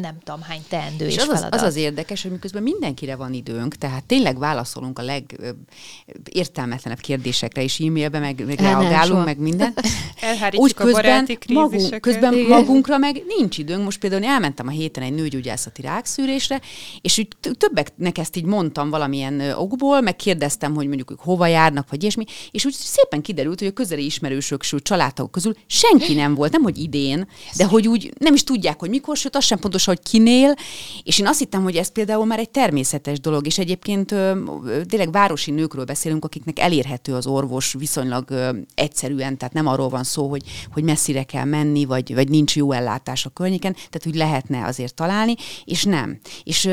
nem tudom hány teendő és, és az, feladat. az az érdekes, hogy miközben mindenkire van időnk, tehát tényleg válaszolunk a legértelmetlenebb kérdésekre, és e-mailbe, meg, meg reagálunk, meg minden. Úgy közben, magunk, közben Igen. magunkra meg nincs időnk. Most például elmentem a héten egy nőgyógyászati rákszűrésre, és úgy többeknek ezt így mondtam valamilyen okból, meg kérdeztem, hogy mondjuk ők hova járnak, vagy ilyesmi, és úgy szépen kiderült, hogy a közeli ismerősök, családtagok közül senki nem volt, nem hogy idén, de hogy úgy nem is tudják, hogy mikor, sőt, azt sem fontos, hogy kinél, és én azt hittem, hogy ez például már egy természetes dolog, és egyébként tényleg városi nőkről beszélünk, akiknek elérhető az orvos viszonylag egyszerűen, tehát nem arról van szó, hogy, hogy messzire kell menni, vagy, vagy nincs jó ellátás a környéken, tehát úgy lehetne azért találni, és nem. És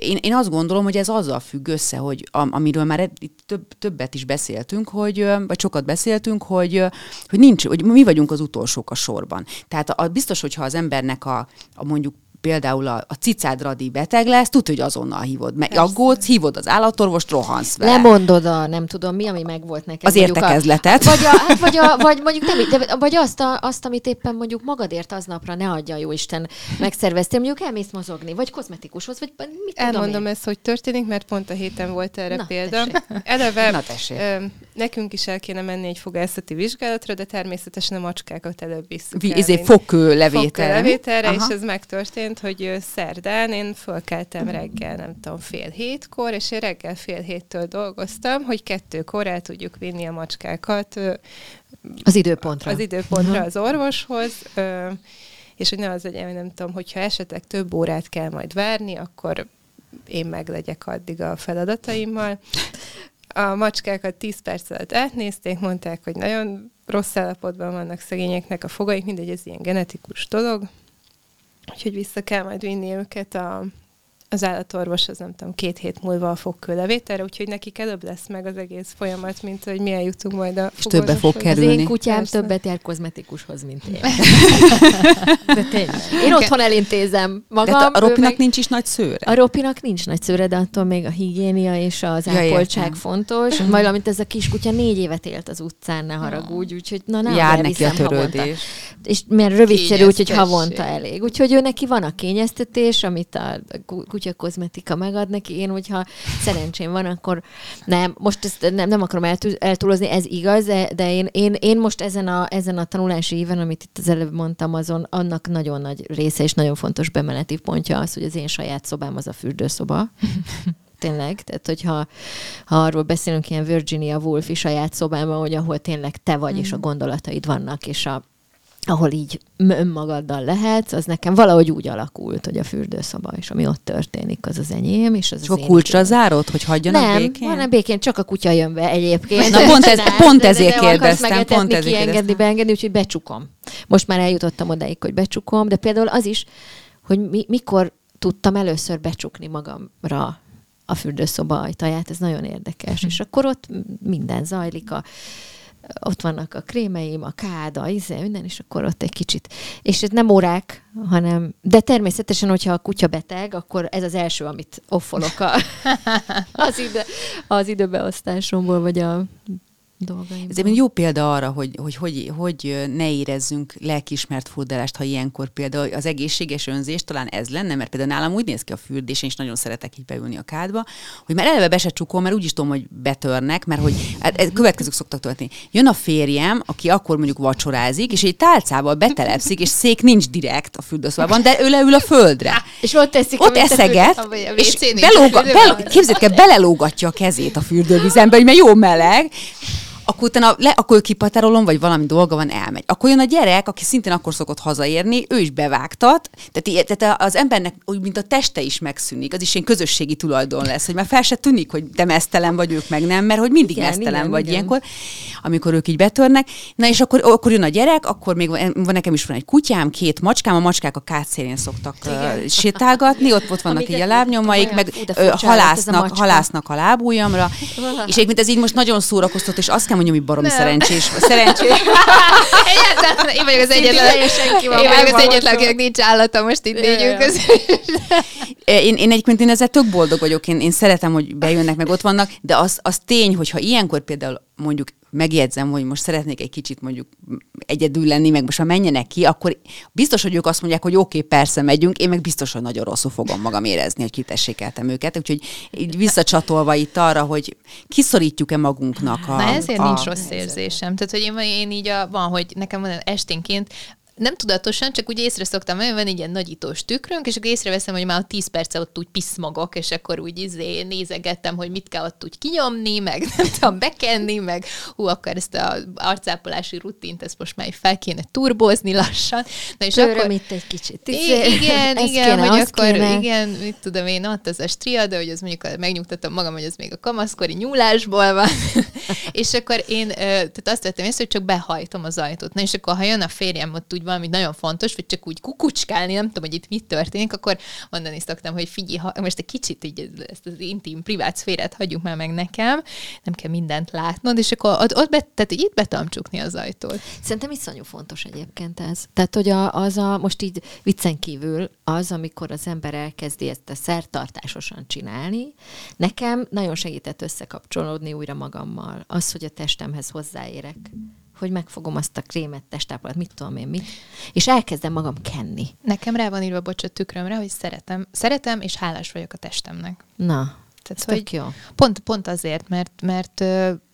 én, én azt gondolom, hogy ez azzal függ össze, hogy am, amiről már itt több, többet is beszéltünk, hogy, vagy sokat beszéltünk, hogy, hogy nincs, hogy mi vagyunk az utolsók a sorban. Tehát a, biztos, hogyha az embernek a, a mondjuk például a, a cicád radi beteg lesz, tudod, hogy azonnal hívod. Meg aggódsz, hívod az állatorvost, rohansz vele. Lemondod a, nem tudom mi, ami meg volt neked. Az értekezletet. A, vagy, a, hát vagy, a, vagy mondjuk nem, de, vagy azt, a, azt, amit éppen mondjuk magadért aznapra ne adja jó Isten megszerveztél, mondjuk elmész mozogni, vagy kozmetikushoz, vagy mit Elmondom ezt, hogy történik, mert pont a héten volt erre Na, példa. Tessék. Eleve Na, tessék. Ö, nekünk is el kéne menni egy fogászati vizsgálatra, de természetesen a macskákat előbb visszük. Vi, ezért fokkő levételre. levételre, és ez megtörtént történt, hogy szerdán én fölkeltem reggel, nem tudom, fél hétkor, és én reggel fél héttől dolgoztam, hogy kettőkor el tudjuk vinni a macskákat az időpontra. Az időpontra az orvoshoz, és hogy ne az legyen, nem tudom, hogyha esetleg több órát kell majd várni, akkor én meg legyek addig a feladataimmal. A macskákat 10 perc alatt átnézték, mondták, hogy nagyon rossz állapotban vannak szegényeknek a fogaik, mindegy, ez ilyen genetikus dolog, Úgyhogy vissza kell majd vinni őket a, az állatorvos, az nem tudom, két hét múlva a fogkőlevételre, úgyhogy nekik előbb lesz meg az egész folyamat, mint hogy milyen jutunk majd a És többe fog kerülni. Az én kutyám Persze. többet jár kozmetikushoz, mint én. de tényleg. Én otthon elintézem magam. De a Ropinak meg... nincs is nagy szőre? A Ropinak nincs nagy szőre, de attól még a higiénia és az ja, ápoltság értem. fontos. Majd amint ez a kiskutya négy évet élt az utcán, ne haragudj, úgyhogy na nem Jár neki a törődés. Havonta. És mert rövidszerű, úgyhogy havonta elég. Úgyhogy ő neki van a kényeztetés, amit a kutya kozmetika megad neki. Én, hogyha szerencsém van, akkor nem, most ezt nem, nem akarom eltúlozni, ez igaz, de, de én, én, én, most ezen a, ezen a tanulási éven, amit itt az előbb mondtam, azon annak nagyon nagy része és nagyon fontos bemeneti pontja az, hogy az én saját szobám az a fürdőszoba. tényleg. Tehát, hogyha ha arról beszélünk, ilyen Virginia Woolf is saját szobában, hogy ahol tényleg te vagy, mm. és a gondolataid vannak, és a ahol így önmagaddal lehetsz, az nekem valahogy úgy alakult, hogy a fürdőszoba, és ami ott történik, az az enyém, és az és az a kulcsra zárod, hogy hagyjanak nem, békén? Nem, békén, csak a kutya jön be egyébként. Na pont, ez, pont ezért de, de kérdeztem, pont ezért kérdeztem. beengedni, úgyhogy becsukom. Most már eljutottam odaig, hogy becsukom, de például az is, hogy mi, mikor tudtam először becsukni magamra a fürdőszoba ajtaját, ez nagyon érdekes. Hm. És akkor ott minden zajlik, a, ott vannak a krémeim, a káda, íze, minden, és akkor ott egy kicsit. És ez nem órák, hanem, de természetesen, hogyha a kutya beteg, akkor ez az első, amit offolok a, az, ide, az időbeosztásomból, vagy a dolgaimban. Ez egy jó példa arra, hogy hogy, hogy, hogy ne érezzünk lelkismert furdalást, ha ilyenkor például az egészséges önzés talán ez lenne, mert például nálam úgy néz ki a fürdés, én is nagyon szeretek így beülni a kádba, hogy már eleve be se csukom, mert úgy is tudom, hogy betörnek, mert hogy hát, következők szoktak történni. Jön a férjem, aki akkor mondjuk vacsorázik, és egy tálcával betelepszik, és szék nincs direkt a fürdőszobában, de ő leül a földre. És ott eszik, ott eszeget, és belóga, bel, képzeld belelógatja a kezét a fürdővízembe, hogy mert jó meleg, akkor utána le, akkor kipatárolom, vagy valami dolga van, elmegy. Akkor jön a gyerek, aki szintén akkor szokott hazaérni, ő is bevágtat, tehát, tehát az embernek úgy, mint a teste is megszűnik, az is ilyen közösségi tulajdon lesz, hogy már fel se tűnik, hogy te mesztelen vagy, ők meg nem, mert hogy mindig igen, mesztelen igen, vagy igen. ilyenkor, amikor ők így betörnek. Na és akkor, akkor jön a gyerek, akkor még van, nekem is van egy kutyám, két macskám, a macskák a kátszélén szoktak uh, sétálgatni, ott, ott vannak így a lábnyomaik, meg uh, halásznak, a halásznak a lábújamra, és egyébként ez így most nagyon szórakoztat, és azt kell mondjam, hogy barom szerencsés. Szerencsés. Egyáltalán, én vagyok az egyetlen, én vagyok az egyetlen, akinek nincs állata most itt négyünk közül. Én, én egyébként én ezzel tök boldog vagyok, én, én szeretem, hogy bejönnek, meg ott vannak, de az, az tény, hogyha ilyenkor például mondjuk megjegyzem, hogy most szeretnék egy kicsit mondjuk egyedül lenni, meg most ha menjenek ki, akkor biztos, hogy ők azt mondják, hogy oké, okay, persze megyünk, én meg biztos, hogy nagyon rosszul fogom magam érezni, hogy kitessékeltem őket. Úgyhogy így visszacsatolva itt arra, hogy kiszorítjuk-e magunknak a... Na ezért a, nincs rossz érzésem. Tehát, hogy én, én így a, van, hogy nekem van esténként nem tudatosan, csak úgy észre szoktam, hogy van egy ilyen nagyítós tükrünk, és akkor észreveszem, hogy már a 10 perce ott úgy piszmogok, és akkor úgy izé nézegettem, hogy mit kell ott úgy kinyomni, meg nem tudom, bekenni, meg hú, akkor ezt a arcápolási rutint, ezt most már fel kéne turbózni lassan. Na és Töröm akkor... itt egy kicsit. Igen, igen, igen kéne, hogy akkor, kéne. igen, mit tudom én, ott az a striada, hogy az mondjuk megnyugtatom magam, hogy az még a kamaszkori nyúlásból van, és akkor én tehát azt vettem észre, hogy csak behajtom az ajtót. Na és akkor, ha jön a férjem ott úgy valami nagyon fontos, vagy csak úgy kukucskálni, nem tudom, hogy itt mit történik, akkor mondani szoktam, hogy figyelj, ha most egy kicsit így ezt az intim, privát szférát hagyjuk már meg nekem, nem kell mindent látnod, és akkor ott, ott be, tehát így itt be csukni az ajtót. Szerintem iszonyú fontos egyébként ez. Tehát, hogy a, az a, most így viccen kívül, az, amikor az ember elkezdi ezt a szertartásosan csinálni, nekem nagyon segített összekapcsolódni újra magammal. Az, hogy a testemhez hozzáérek hogy megfogom azt a krémet, testápolat, mit tudom én mit, és elkezdem magam kenni. Nekem rá van írva, bocsot tükrömre, hogy szeretem, szeretem, és hálás vagyok a testemnek. Na, tehát, hogy jó. Pont, pont azért, mert, mert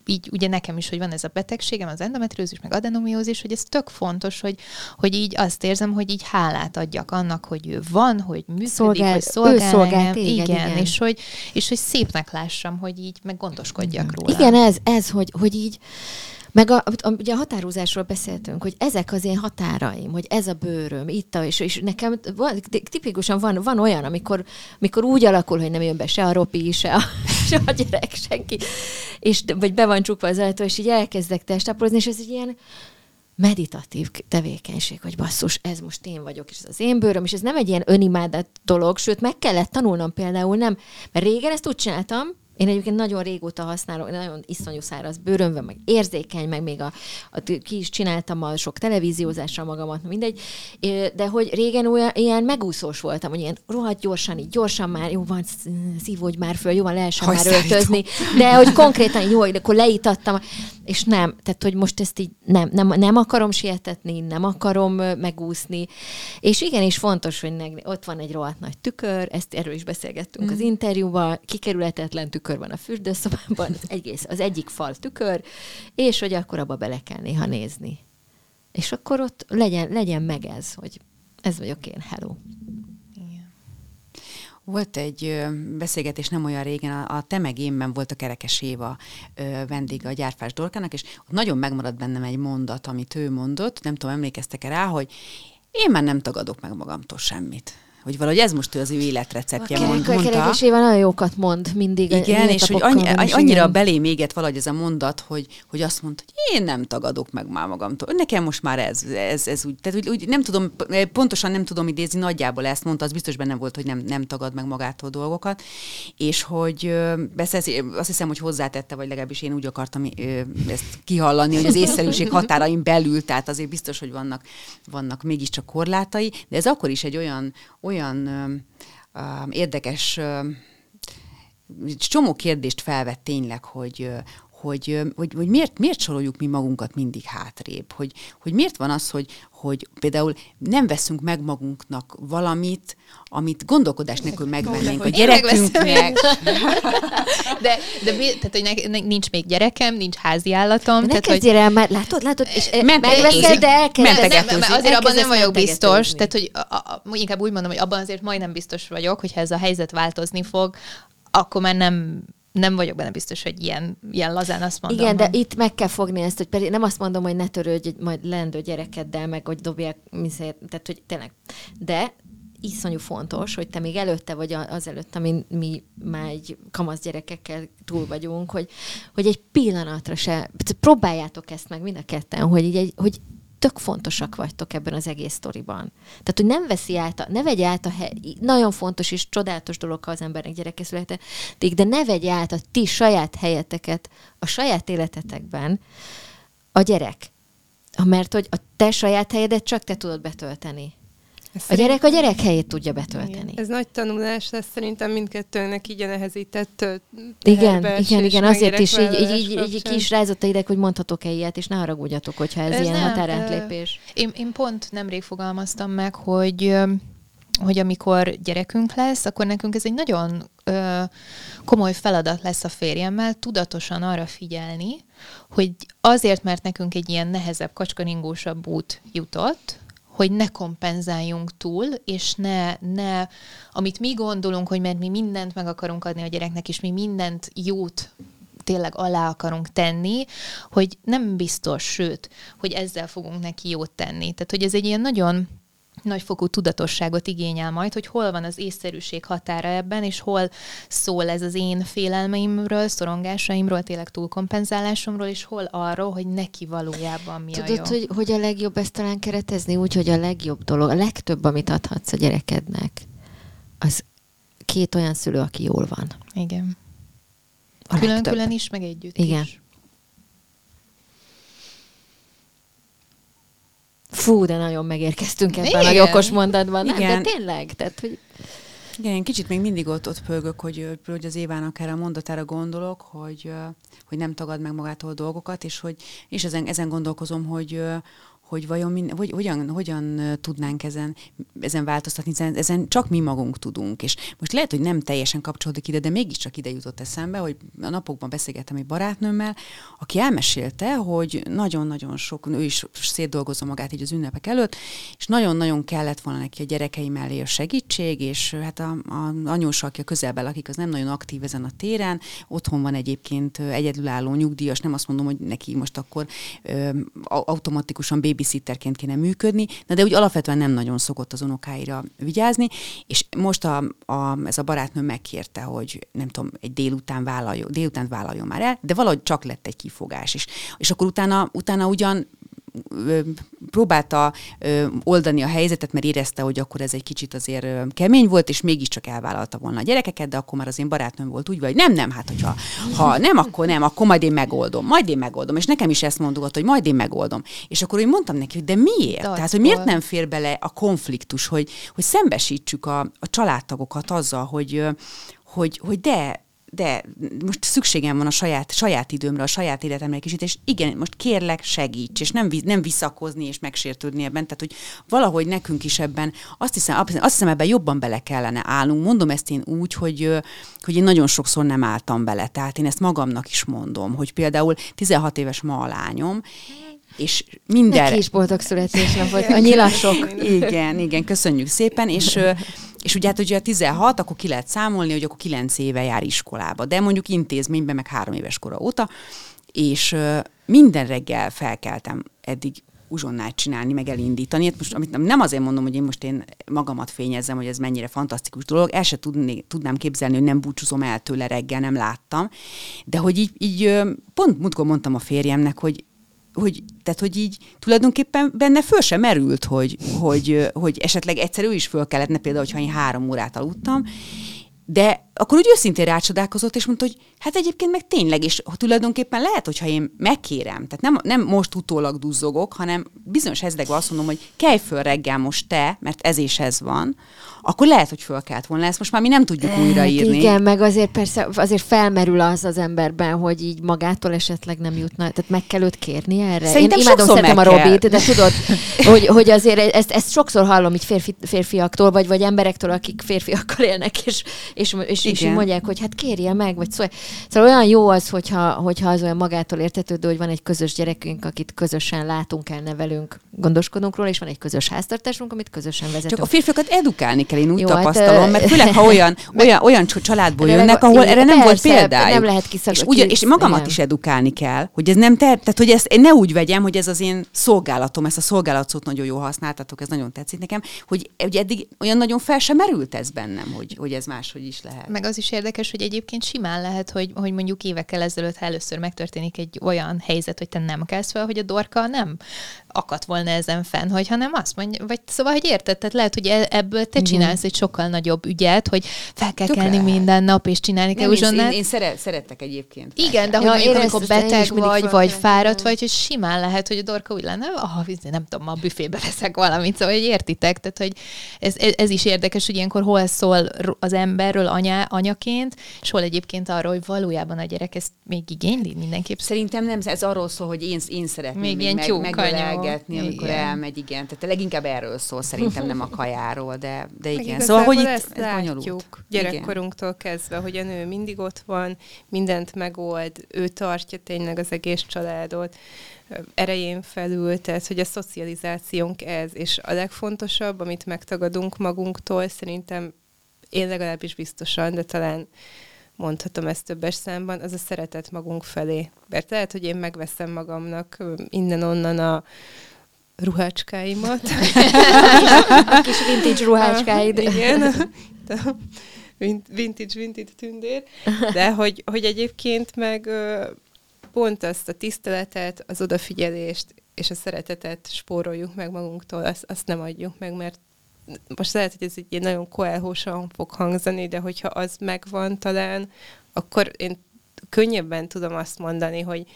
így ugye nekem is, hogy van ez a betegségem, az endometriózis, meg adenomiózis, hogy ez tök fontos, hogy, hogy így azt érzem, hogy így hálát adjak annak, hogy ő van, hogy működik, szolgál, hogy szolgál, ő szolgál téged, igen, igen, És, hogy, és hogy szépnek lássam, hogy így meg gondoskodjak róla. Igen, ez, ez hogy, hogy így meg a, a, ugye a határozásról beszéltünk, hogy ezek az én határaim, hogy ez a bőröm, itt a, és, és nekem van, tipikusan van, van olyan, amikor, amikor úgy alakul, hogy nem jön be se a ropi, se a, se a gyerek, senki, és, vagy be van csukva az ajtó, és így elkezdek testápolozni, és ez egy ilyen, meditatív tevékenység, hogy basszus, ez most én vagyok, és ez az én bőröm, és ez nem egy ilyen önimádat dolog, sőt, meg kellett tanulnom például, nem, mert régen ezt úgy csináltam, én egyébként nagyon régóta használom, nagyon iszonyú száraz bőröm van, meg érzékeny, meg még a, a, ki is csináltam a sok televíziózásra magamat, mindegy, de hogy régen olyan, ilyen megúszós voltam, hogy ilyen rohadt gyorsan, így gyorsan már, jó van, szívódj már föl, jó van, lehessen már öltözni, de hogy konkrétan jó, akkor leítattam, és nem, tehát hogy most ezt így nem, nem, nem akarom sietetni, nem akarom megúszni, és igenis fontos, hogy ott van egy rohadt nagy tükör, ezt erről is beszélgettünk mm. az interjúban, kikerülhetetlen tükör van a fürdőszobában, egész, az egyik fal tükör, és hogy akkor abba bele kell néha nézni. És akkor ott legyen, legyen meg ez, hogy ez vagyok én, hello. Volt egy beszélgetés nem olyan régen, a, a Te meg énben volt a Kerekes Éva vendége a Gyárfás Dorkának, és ott nagyon megmaradt bennem egy mondat, amit ő mondott, nem tudom, emlékeztek-e rá, hogy én már nem tagadok meg magamtól semmit hogy valahogy ez most az ő életreceptje a mond, mondta. Kerekesével nagyon jókat mond mindig. Igen, és hogy annyi, annyira igen. belé méget valahogy ez a mondat, hogy, hogy azt mondta, hogy én nem tagadok meg már magamtól. Nekem most már ez, ez, ez úgy, tehát úgy, úgy, nem tudom, pontosan nem tudom idézni, nagyjából ezt mondta, az biztos benne volt, hogy nem, nem tagad meg magától dolgokat, és hogy beszélsz, azt hiszem, hogy hozzátette, vagy legalábbis én úgy akartam ezt kihallani, hogy az észszerűség határain belül, tehát azért biztos, hogy vannak, vannak mégiscsak korlátai, de ez akkor is egy olyan, olyan uh, érdekes, csomó kérdést felvett tényleg, hogy, hogy, hogy, hogy miért, miért soroljuk mi magunkat mindig hátrébb, hogy, hogy miért van az, hogy, hogy például nem veszünk meg magunknak valamit, amit gondolkodás nélkül megvennénk a gyerekünknek. de, de tehát, hogy ne, nincs még gyerekem, nincs házi állatom. Ne tehát, hogy... el már, látod, látod, és megveszed, de mert azért abban nem vagyok biztos, tehát hogy a, a, inkább úgy mondom, hogy abban azért majdnem biztos vagyok, hogyha ez a helyzet változni fog, akkor már nem nem vagyok benne biztos, hogy ilyen, ilyen lazán azt mondom. Igen, de itt meg kell fogni ezt, hogy pedig nem azt mondom, hogy ne törődj majd lendő gyerekeddel, meg hogy dobják, miszért, tehát hogy tényleg. De iszonyú fontos, hogy te még előtte vagy azelőtt, amin mi már egy kamasz gyerekekkel túl vagyunk, hogy, hogy egy pillanatra se, próbáljátok ezt meg mind a ketten, hogy, így egy, hogy tök fontosak vagytok ebben az egész sztoriban. Tehát, hogy nem veszi át, a, ne vegye át a hely, nagyon fontos és csodálatos dolog, ha az embernek gyereke születik, de ne vegye át a ti saját helyeteket a saját életetekben a gyerek. Mert hogy a te saját helyedet csak te tudod betölteni. Ez a gyerek a gyerek helyét tudja betölteni. Ez nagy tanulás lesz szerintem mindkettőnek így a nehezített Igen, igen, igen, azért is így, így, így, így ki is rázott a ideg, hogy mondhatok-e ilyet, és ne haragudjatok, hogyha ez, ez ilyen határátlépés. Én, én pont nemrég fogalmaztam meg, hogy hogy amikor gyerekünk lesz, akkor nekünk ez egy nagyon ö, komoly feladat lesz a férjemmel, tudatosan arra figyelni, hogy azért, mert nekünk egy ilyen nehezebb, kacskaringósabb út jutott, hogy ne kompenzáljunk túl, és ne, ne, amit mi gondolunk, hogy mert mi mindent meg akarunk adni a gyereknek, és mi mindent jót tényleg alá akarunk tenni, hogy nem biztos, sőt, hogy ezzel fogunk neki jót tenni. Tehát, hogy ez egy ilyen nagyon nagyfokú tudatosságot igényel majd, hogy hol van az észszerűség határa ebben, és hol szól ez az én félelmeimről, szorongásaimról, tényleg túlkompenzálásomról, és hol arról, hogy neki valójában mi Tudod, a jó. Hogy, hogy a legjobb ezt talán keretezni úgy, hogy a legjobb dolog, a legtöbb, amit adhatsz a gyerekednek, az két olyan szülő, aki jól van. Igen. Külön-külön is, meg együtt Igen. is. Fú, de nagyon megérkeztünk ebben Igen. a okos mondatban. Nem, Igen. de tényleg, tehát, hogy... Igen, én kicsit még mindig ott, ott pörgök, hogy, hogy az Évának erre a mondatára gondolok, hogy, hogy nem tagad meg magától dolgokat, és hogy és ezen, ezen gondolkozom, hogy, hogy vajon min, hogy, hogyan, hogyan tudnánk ezen, ezen változtatni, ezen, csak mi magunk tudunk. És most lehet, hogy nem teljesen kapcsolódik ide, de mégiscsak ide jutott eszembe, hogy a napokban beszélgettem egy barátnőmmel, aki elmesélte, hogy nagyon-nagyon sok, ő is szétdolgozza magát így az ünnepek előtt, és nagyon-nagyon kellett volna neki a gyerekei mellé a segítség, és hát a, a anyósa, aki a közelben lakik, az nem nagyon aktív ezen a téren, otthon van egyébként egyedülálló nyugdíjas, nem azt mondom, hogy neki most akkor ö, automatikusan baby babysitterként kéne működni, de, de úgy alapvetően nem nagyon szokott az unokáira vigyázni, és most a, a, ez a barátnő megkérte, hogy nem tudom, egy délután vállaljon, délután vállaljon már el, de valahogy csak lett egy kifogás is. És akkor utána, utána ugyan próbálta oldani a helyzetet, mert érezte, hogy akkor ez egy kicsit azért kemény volt, és mégiscsak elvállalta volna a gyerekeket, de akkor már az én barátnőm volt úgy, vagy nem, nem, hát hogyha ha nem, akkor nem, akkor majd én megoldom, majd én megoldom. És nekem is ezt mondogat, hogy majd én megoldom. És akkor én mondtam neki, hogy de miért? Dacból. Tehát, hogy miért nem fér bele a konfliktus, hogy, hogy szembesítsük a, a családtagokat azzal, hogy, hogy, hogy de de most szükségem van a saját, saját időmre, a saját életemre egy kicsit, és igen, most kérlek, segíts, és nem, nem visszakozni és megsértődni ebben, tehát hogy valahogy nekünk is ebben, azt hiszem, azt hiszem ebben jobban bele kellene állnunk. Mondom ezt én úgy, hogy, hogy én nagyon sokszor nem álltam bele, tehát én ezt magamnak is mondom, hogy például 16 éves ma a lányom, és minden... Neki is boldog születésnapot, a nyilasok. igen, igen, köszönjük szépen, és és ugye hát, hogyha 16, akkor ki lehet számolni, hogy akkor 9 éve jár iskolába, de mondjuk intézményben meg három éves kora óta, és minden reggel felkeltem eddig uzsonnát csinálni, meg elindítani. Hát most, amit nem azért mondom, hogy én most én magamat fényezzem, hogy ez mennyire fantasztikus dolog, el se tudni, tudnám képzelni, hogy nem búcsúzom el tőle reggel, nem láttam. De hogy így, így pont múltkor mondtam a férjemnek, hogy hogy, tehát, hogy így tulajdonképpen benne föl sem merült, hogy, hogy, hogy esetleg egyszer ő is föl kellett, például, hogyha én három órát aludtam, de akkor úgy őszintén rácsodálkozott, és mondta, hogy hát egyébként meg tényleg, és tulajdonképpen lehet, hogyha én megkérem, tehát nem, nem most utólag duzzogok, hanem bizonyos helyzetekben azt mondom, hogy kelj föl reggel most te, mert ez és ez van, akkor lehet, hogy föl kellett volna. Ezt most már mi nem tudjuk hát, újraírni. Igen, meg azért persze azért felmerül az az emberben, hogy így magától esetleg nem jutna, tehát meg kell őt kérni erre. Szerintem Én imádom szeretem a Robit, de tudod, hogy, hogy azért ezt, ezt sokszor hallom így férfi, férfiaktól, vagy, vagy emberektől, akik férfiakkal élnek, és, és, és, és így mondják, hogy hát kérje meg, vagy szólj. Szóval olyan jó az, hogyha, hogyha az olyan magától értetődő, hogy van egy közös gyerekünk, akit közösen látunk el, nevelünk, gondoskodunk róla, és van egy közös háztartásunk, amit közösen vezetünk. Csak a férfiakat edukálni kell, én úgy Jó, hát, tapasztalom, hát, mert főleg, ha olyan, olyan, olyan családból jönnek, ahol erre nem volt példája. Nem lehet és, ugyan, és magamat is edukálni kell, hogy ez nem ter, tehát hogy ezt én ne úgy vegyem, hogy ez az én szolgálatom, ezt a szolgálatot nagyon jó használtatok, ez nagyon tetszik nekem, hogy, hogy eddig olyan nagyon fel sem merült ez bennem, hogy, hogy ez máshogy is lehet. Meg az is érdekes, hogy egyébként simán lehet, hogy, hogy mondjuk évekkel ezelőtt, először megtörténik egy olyan helyzet, hogy te nem kelsz fel, hogy a dorka nem akadt volna ezen fenn, hogy hanem azt mondja, vagy szóval, hogy érted, tehát lehet, hogy e- ebből te csinálsz egy sokkal nagyobb ügyet, hogy fel kell Tökre. kelni minden nap, és csinálni kell uzsonnát. Én, én szeret, szerettek egyébként. Igen, de ja, hogy amikor beteg vagy, vagy fáradt vagy, hogy simán lehet, hogy a dorka úgy lenne, ah, nem tudom, ma a büfébe leszek valamit, szóval, hogy értitek, tehát, hogy ez, ez, ez is érdekes, hogy ilyenkor hol szól az emberről anya, anyaként, és hol egyébként arról, hogy valójában a gyerek ezt még igényli mindenképp. Szerintem nem, ez arról szól, hogy én, én szeretném még, még ilyen meg, megölelgetni, amikor igen. elmegy, igen. Tehát leginkább erről szól, szerintem nem a kajáról, de, de igen. Szóval, hogy itt ezt ez látjuk gyerekkorunktól kezdve, hogy a nő mindig ott van, mindent megold, ő tartja tényleg az egész családot erején felül, tehát hogy a szocializációnk ez, és a legfontosabb, amit megtagadunk magunktól, szerintem én legalábbis biztosan, de talán mondhatom ezt többes számban, az a szeretet magunk felé. Mert lehet, hogy én megveszem magamnak innen-onnan a ruhácskáimat. a kis vintage ruhácskáid. Igen. vintage, vintage tündér. De hogy, hogy egyébként meg pont azt a tiszteletet, az odafigyelést és a szeretetet spóroljuk meg magunktól, azt, azt nem adjuk meg, mert most lehet, hogy ez egy ilyen nagyon koelhósan fog hangzani, de hogyha az megvan talán, akkor én könnyebben tudom azt mondani, hogy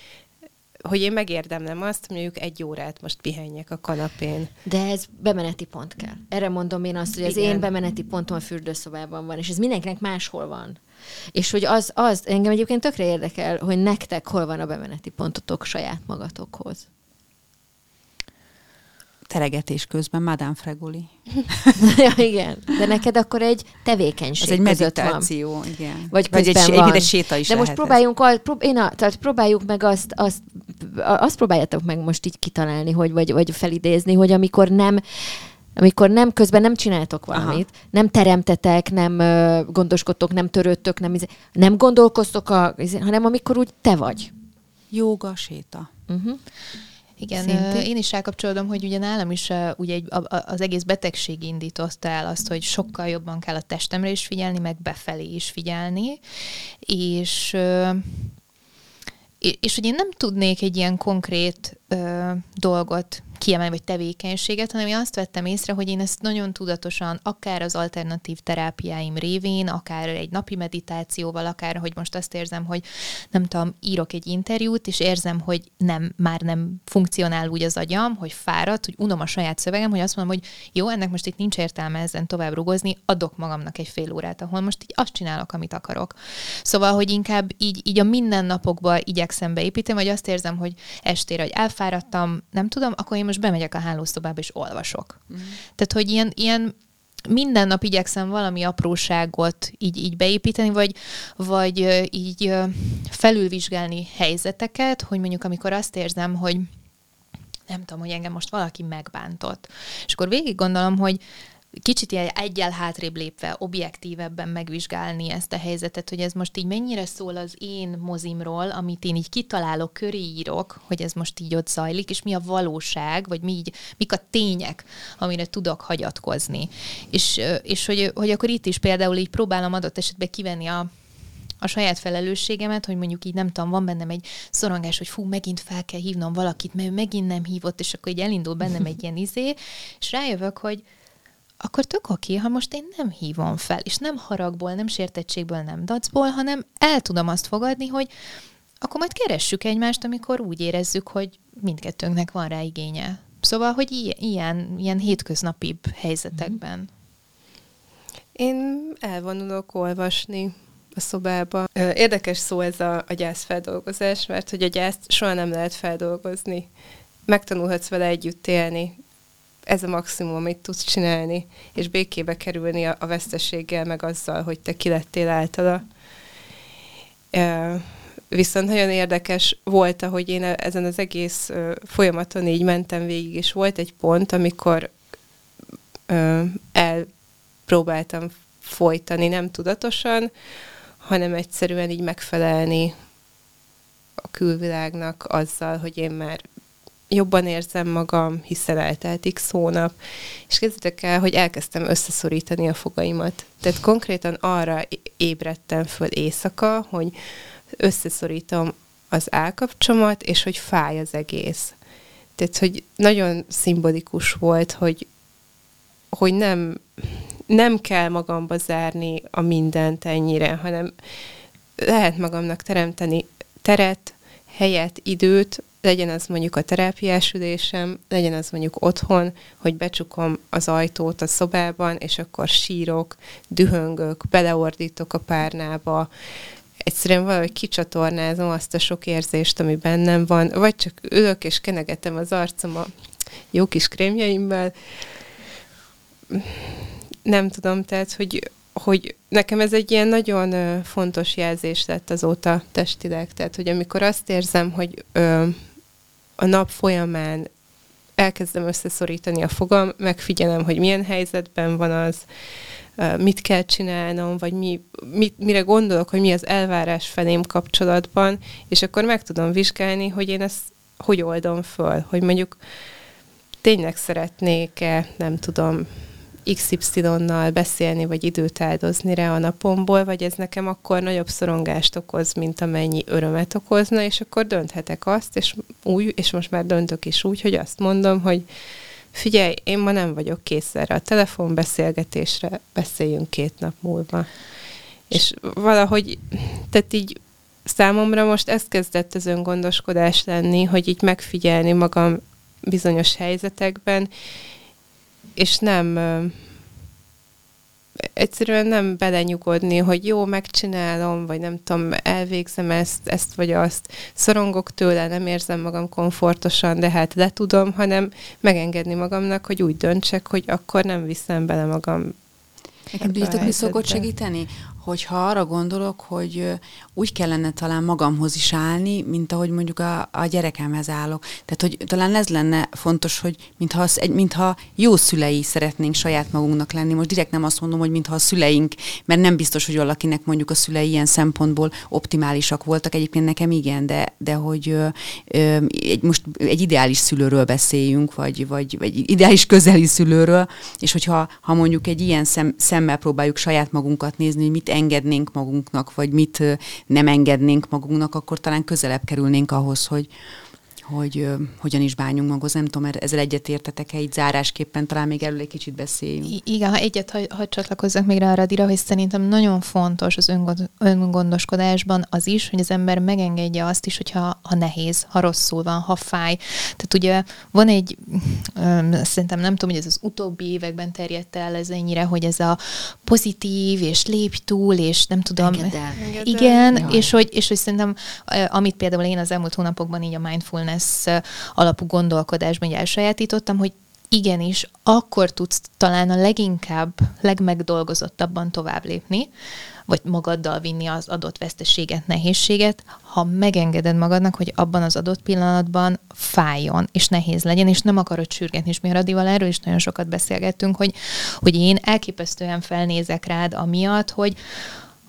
hogy én megérdemlem azt, hogy mondjuk egy órát most pihenjek a kanapén. De ez bemeneti pont kell. Erre mondom én azt, hogy az Igen. én bemeneti pontom a fürdőszobában van, és ez mindenkinek máshol van. És hogy az, az engem egyébként tökre érdekel, hogy nektek hol van a bemeneti pontotok saját magatokhoz teregetés közben Madame Fregoli. ja, igen. De neked akkor egy tevékenység Ez egy meditáció, van. igen. Vagy, Vagy egy, van. egy séta is De most próbáljunk, a, prób, én a, tehát próbáljuk meg azt, azt, azt próbáljátok meg most így kitalálni, hogy, vagy, vagy felidézni, hogy amikor nem amikor nem közben nem csináltok valamit, Aha. nem teremtetek, nem uh, gondoskodtok, nem törődtök, nem, izé, nem gondolkoztok, a, izé, hanem amikor úgy te vagy. Jóga, séta. Uh-huh. Igen, Szintén. én is rákapcsolódom, hogy ugye nálam is ugye egy, az egész betegség indította el azt, hogy sokkal jobban kell a testemre is figyelni, meg befelé is figyelni, és és hogy én nem tudnék egy ilyen konkrét ö, dolgot kiemelni, vagy tevékenységet, hanem én azt vettem észre, hogy én ezt nagyon tudatosan, akár az alternatív terápiáim révén, akár egy napi meditációval, akár, hogy most azt érzem, hogy nem tudom, írok egy interjút, és érzem, hogy nem, már nem funkcionál úgy az agyam, hogy fáradt, hogy unom a saját szövegem, hogy azt mondom, hogy jó, ennek most itt nincs értelme ezen tovább rugozni, adok magamnak egy fél órát, ahol most így azt csinálok, amit akarok. Szóval, hogy inkább így, így a mindennapokban igyekszem beépíteni, vagy azt érzem, hogy estére, hogy elfáradtam, nem tudom, akkor én most bemegyek a hálószobába és olvasok. Mm. Tehát, hogy ilyen, ilyen minden nap igyekszem valami apróságot így, így beépíteni, vagy, vagy így felülvizsgálni helyzeteket, hogy mondjuk amikor azt érzem, hogy nem tudom, hogy engem most valaki megbántott. És akkor végig gondolom, hogy kicsit ilyen egyel hátrébb lépve, objektívebben megvizsgálni ezt a helyzetet, hogy ez most így mennyire szól az én mozimról, amit én így kitalálok, köré írok, hogy ez most így ott zajlik, és mi a valóság, vagy mi így, mik a tények, amire tudok hagyatkozni. És, és hogy, hogy akkor itt is például így próbálom adott esetben kivenni a a saját felelősségemet, hogy mondjuk így nem tudom, van bennem egy szorongás, hogy fú, megint fel kell hívnom valakit, mert ő megint nem hívott, és akkor így elindul bennem egy ilyen izé, és rájövök, hogy akkor tök oké, ha most én nem hívom fel, és nem haragból, nem sértettségből, nem dacból, hanem el tudom azt fogadni, hogy akkor majd keressük egymást, amikor úgy érezzük, hogy mindkettőnknek van rá igénye. Szóval, hogy ilyen, ilyen, hétköznapibb helyzetekben. Én elvonulok olvasni, a szobába. Érdekes szó ez a, a gyászfeldolgozás, mert hogy a gyászt soha nem lehet feldolgozni. Megtanulhatsz vele együtt élni. Ez a maximum, amit tudsz csinálni, és békébe kerülni a, a veszteséggel, meg azzal, hogy te ki lettél általa. Viszont nagyon érdekes volt, ahogy én ezen az egész folyamaton így mentem végig, és volt egy pont, amikor elpróbáltam folytani, nem tudatosan, hanem egyszerűen így megfelelni a külvilágnak azzal, hogy én már jobban érzem magam, hiszen eltelt x hónap, és kezdtek el, hogy elkezdtem összeszorítani a fogaimat. Tehát konkrétan arra ébredtem föl éjszaka, hogy összeszorítom az állkapcsomat, és hogy fáj az egész. Tehát, hogy nagyon szimbolikus volt, hogy, hogy nem, nem kell magamba zárni a mindent ennyire, hanem lehet magamnak teremteni teret, helyet, időt, legyen az mondjuk a terápiás ülésem, legyen az mondjuk otthon, hogy becsukom az ajtót a szobában, és akkor sírok, dühöngök, beleordítok a párnába, egyszerűen valahogy kicsatornázom azt a sok érzést, ami bennem van, vagy csak ülök és kenegetem az arcom a jó kis krémjeimmel, nem tudom, tehát, hogy, hogy nekem ez egy ilyen nagyon fontos jelzés lett azóta testileg. Tehát, hogy amikor azt érzem, hogy ö, a nap folyamán elkezdem összeszorítani a fogam, megfigyelem, hogy milyen helyzetben van az, mit kell csinálnom, vagy mi, mit, mire gondolok, hogy mi az elvárás felém kapcsolatban, és akkor meg tudom vizsgálni, hogy én ezt hogy oldom föl, hogy mondjuk tényleg szeretnék-e, nem tudom, XY-nal beszélni, vagy időt áldozni rá a napomból, vagy ez nekem akkor nagyobb szorongást okoz, mint amennyi örömet okozna, és akkor dönthetek azt, és, úgy, és most már döntök is úgy, hogy azt mondom, hogy figyelj, én ma nem vagyok kész erre a telefonbeszélgetésre, beszéljünk két nap múlva. És valahogy, tehát így számomra most ez kezdett az öngondoskodás lenni, hogy így megfigyelni magam bizonyos helyzetekben, és nem egyszerűen nem belenyugodni, hogy jó, megcsinálom, vagy nem tudom, elvégzem ezt, ezt vagy azt, szorongok tőle, nem érzem magam komfortosan, de hát le tudom, hanem megengedni magamnak, hogy úgy döntsek, hogy akkor nem viszem bele magam Nekem tudjátok, mi szokott segíteni? Hogyha arra gondolok, hogy úgy kellene talán magamhoz is állni, mint ahogy mondjuk a, a gyerekemhez állok. Tehát, hogy talán ez lenne fontos, hogy mintha, az, egy, mintha jó szülei szeretnénk saját magunknak lenni. Most direkt nem azt mondom, hogy mintha a szüleink, mert nem biztos, hogy valakinek mondjuk a szülei ilyen szempontból optimálisak voltak. Egyébként nekem igen, de, de hogy ö, ö, egy, most egy ideális szülőről beszéljünk, vagy, vagy, vagy ideális közeli szülőről, és hogyha ha mondjuk egy ilyen szem, szemmel próbáljuk saját magunkat nézni, hogy mit engednénk magunknak, vagy mit nem engednénk magunknak, akkor talán közelebb kerülnénk ahhoz, hogy, hogy uh, hogyan is bánjunk magunkhoz. Nem tudom, ezzel egyetértetek-e így zárásképpen, talán még erről egy kicsit beszéljünk. I- igen, ha egyet, ha, ha csatlakozzak még rá a Radira, hogy szerintem nagyon fontos az öngond, öngondoskodásban az is, hogy az ember megengedje azt is, hogyha ha nehéz, ha rosszul van, ha fáj. Tehát ugye van egy, um, szerintem nem tudom, hogy ez az utóbbi években terjedt el ez ennyire, hogy ez a pozitív, és lépj túl, és nem tudom. Engedd el. Igen, és hogy, és hogy szerintem, amit például én az elmúlt hónapokban így a mindfulness mindfulness alapú gondolkodásban így elsajátítottam, hogy igenis, akkor tudsz talán a leginkább, legmegdolgozottabban tovább lépni, vagy magaddal vinni az adott veszteséget, nehézséget, ha megengeded magadnak, hogy abban az adott pillanatban fájjon, és nehéz legyen, és nem akarod sürgetni, és mi Radival erről is nagyon sokat beszélgettünk, hogy, hogy én elképesztően felnézek rád amiatt, hogy,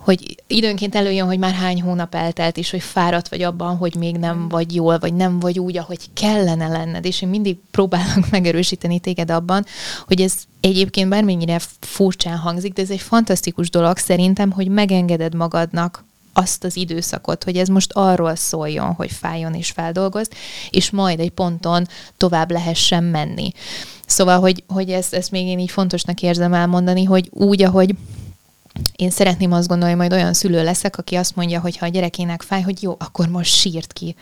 hogy időnként előjön, hogy már hány hónap eltelt, és hogy fáradt vagy abban, hogy még nem mm. vagy jól, vagy nem vagy úgy, ahogy kellene lenned, és én mindig próbálok megerősíteni téged abban, hogy ez egyébként bármennyire furcsán hangzik, de ez egy fantasztikus dolog szerintem, hogy megengeded magadnak azt az időszakot, hogy ez most arról szóljon, hogy fájjon és feldolgozt, és majd egy ponton tovább lehessen menni. Szóval, hogy, hogy ezt, ezt még én így fontosnak érzem elmondani, hogy úgy, ahogy én szeretném azt gondolni, hogy majd olyan szülő leszek, aki azt mondja, hogy ha a gyerekének fáj, hogy jó, akkor most sírt ki.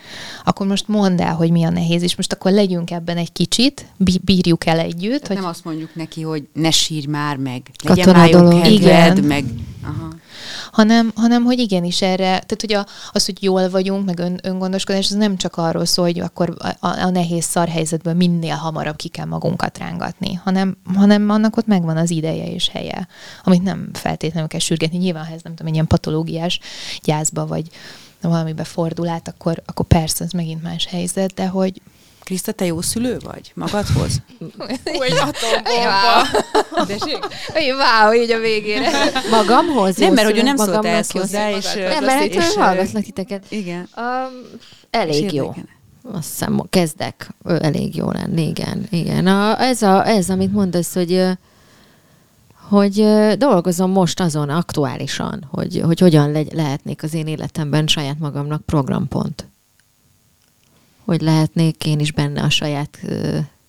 Akkor most mondd el, hogy mi a nehéz, és most akkor legyünk ebben egy kicsit, bírjuk el együtt. Tehát hogy... Nem azt mondjuk neki, hogy ne sírj már meg, legyen már jó kedved, Igen. meg... Aha hanem, hanem hogy igenis erre, tehát hogy a, az, hogy jól vagyunk, meg ön, öngondoskodás, az nem csak arról szól, hogy akkor a, a nehéz szar helyzetből minél hamarabb ki kell magunkat rángatni, hanem, hanem annak ott megvan az ideje és helye, amit nem feltétlenül kell sürgetni. Nyilván, ha ez nem tudom, egy ilyen patológiás gyászba, vagy valamibe fordul át, akkor, akkor persze ez megint más helyzet, de hogy Kriszta, te jó szülő vagy magadhoz? Úgy atombomba. Wow, így a végére. Magamhoz? Nem, mert hogy ő nem szólt ezt hozzá, és... Nem, mert és, hallgatlak titeket. Igen. Um, elég jó. Azt hiszem, kezdek elég jó lenni, igen. igen. A, ez, a, ez, amit mondasz, hogy hogy dolgozom most azon aktuálisan, hogy, hogy hogyan le, lehetnék az én életemben saját magamnak programpont hogy lehetnék én is benne a saját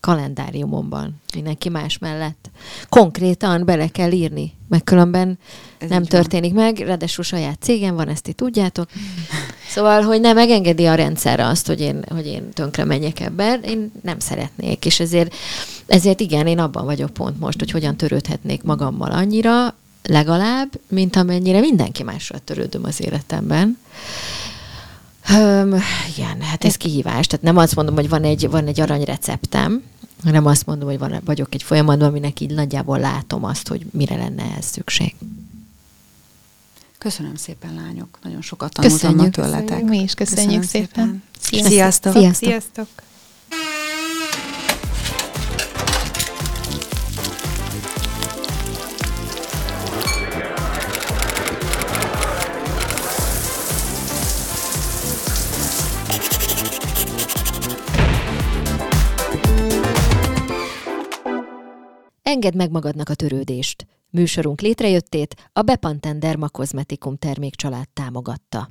kalendáriumomban, mindenki más mellett. Konkrétan bele kell írni, meg különben Ez nem történik van. meg, ráadásul saját cégem van, ezt ti tudjátok. Szóval, hogy nem megengedi a rendszer azt, hogy én, hogy én tönkre menjek ebben, én nem szeretnék, és ezért, ezért igen, én abban vagyok pont most, hogy hogyan törődhetnék magammal annyira, legalább, mint amennyire mindenki másra törődöm az életemben. Höm, igen, hát ez kihívás. Tehát nem azt mondom, hogy van egy, van egy aranyreceptem, hanem azt mondom, hogy van, vagyok egy folyamatban, aminek így nagyjából látom azt, hogy mire lenne ez szükség. Köszönöm szépen, lányok. Nagyon sokat tanultam tőletek. Köszönjük, mi is köszönjük, köszönjük szépen. szépen. Sziasztok. Sziasztok. Sziasztok. Engedd meg magadnak a törődést. Műsorunk létrejöttét a Bepanten Derma Kozmetikum termékcsalád támogatta.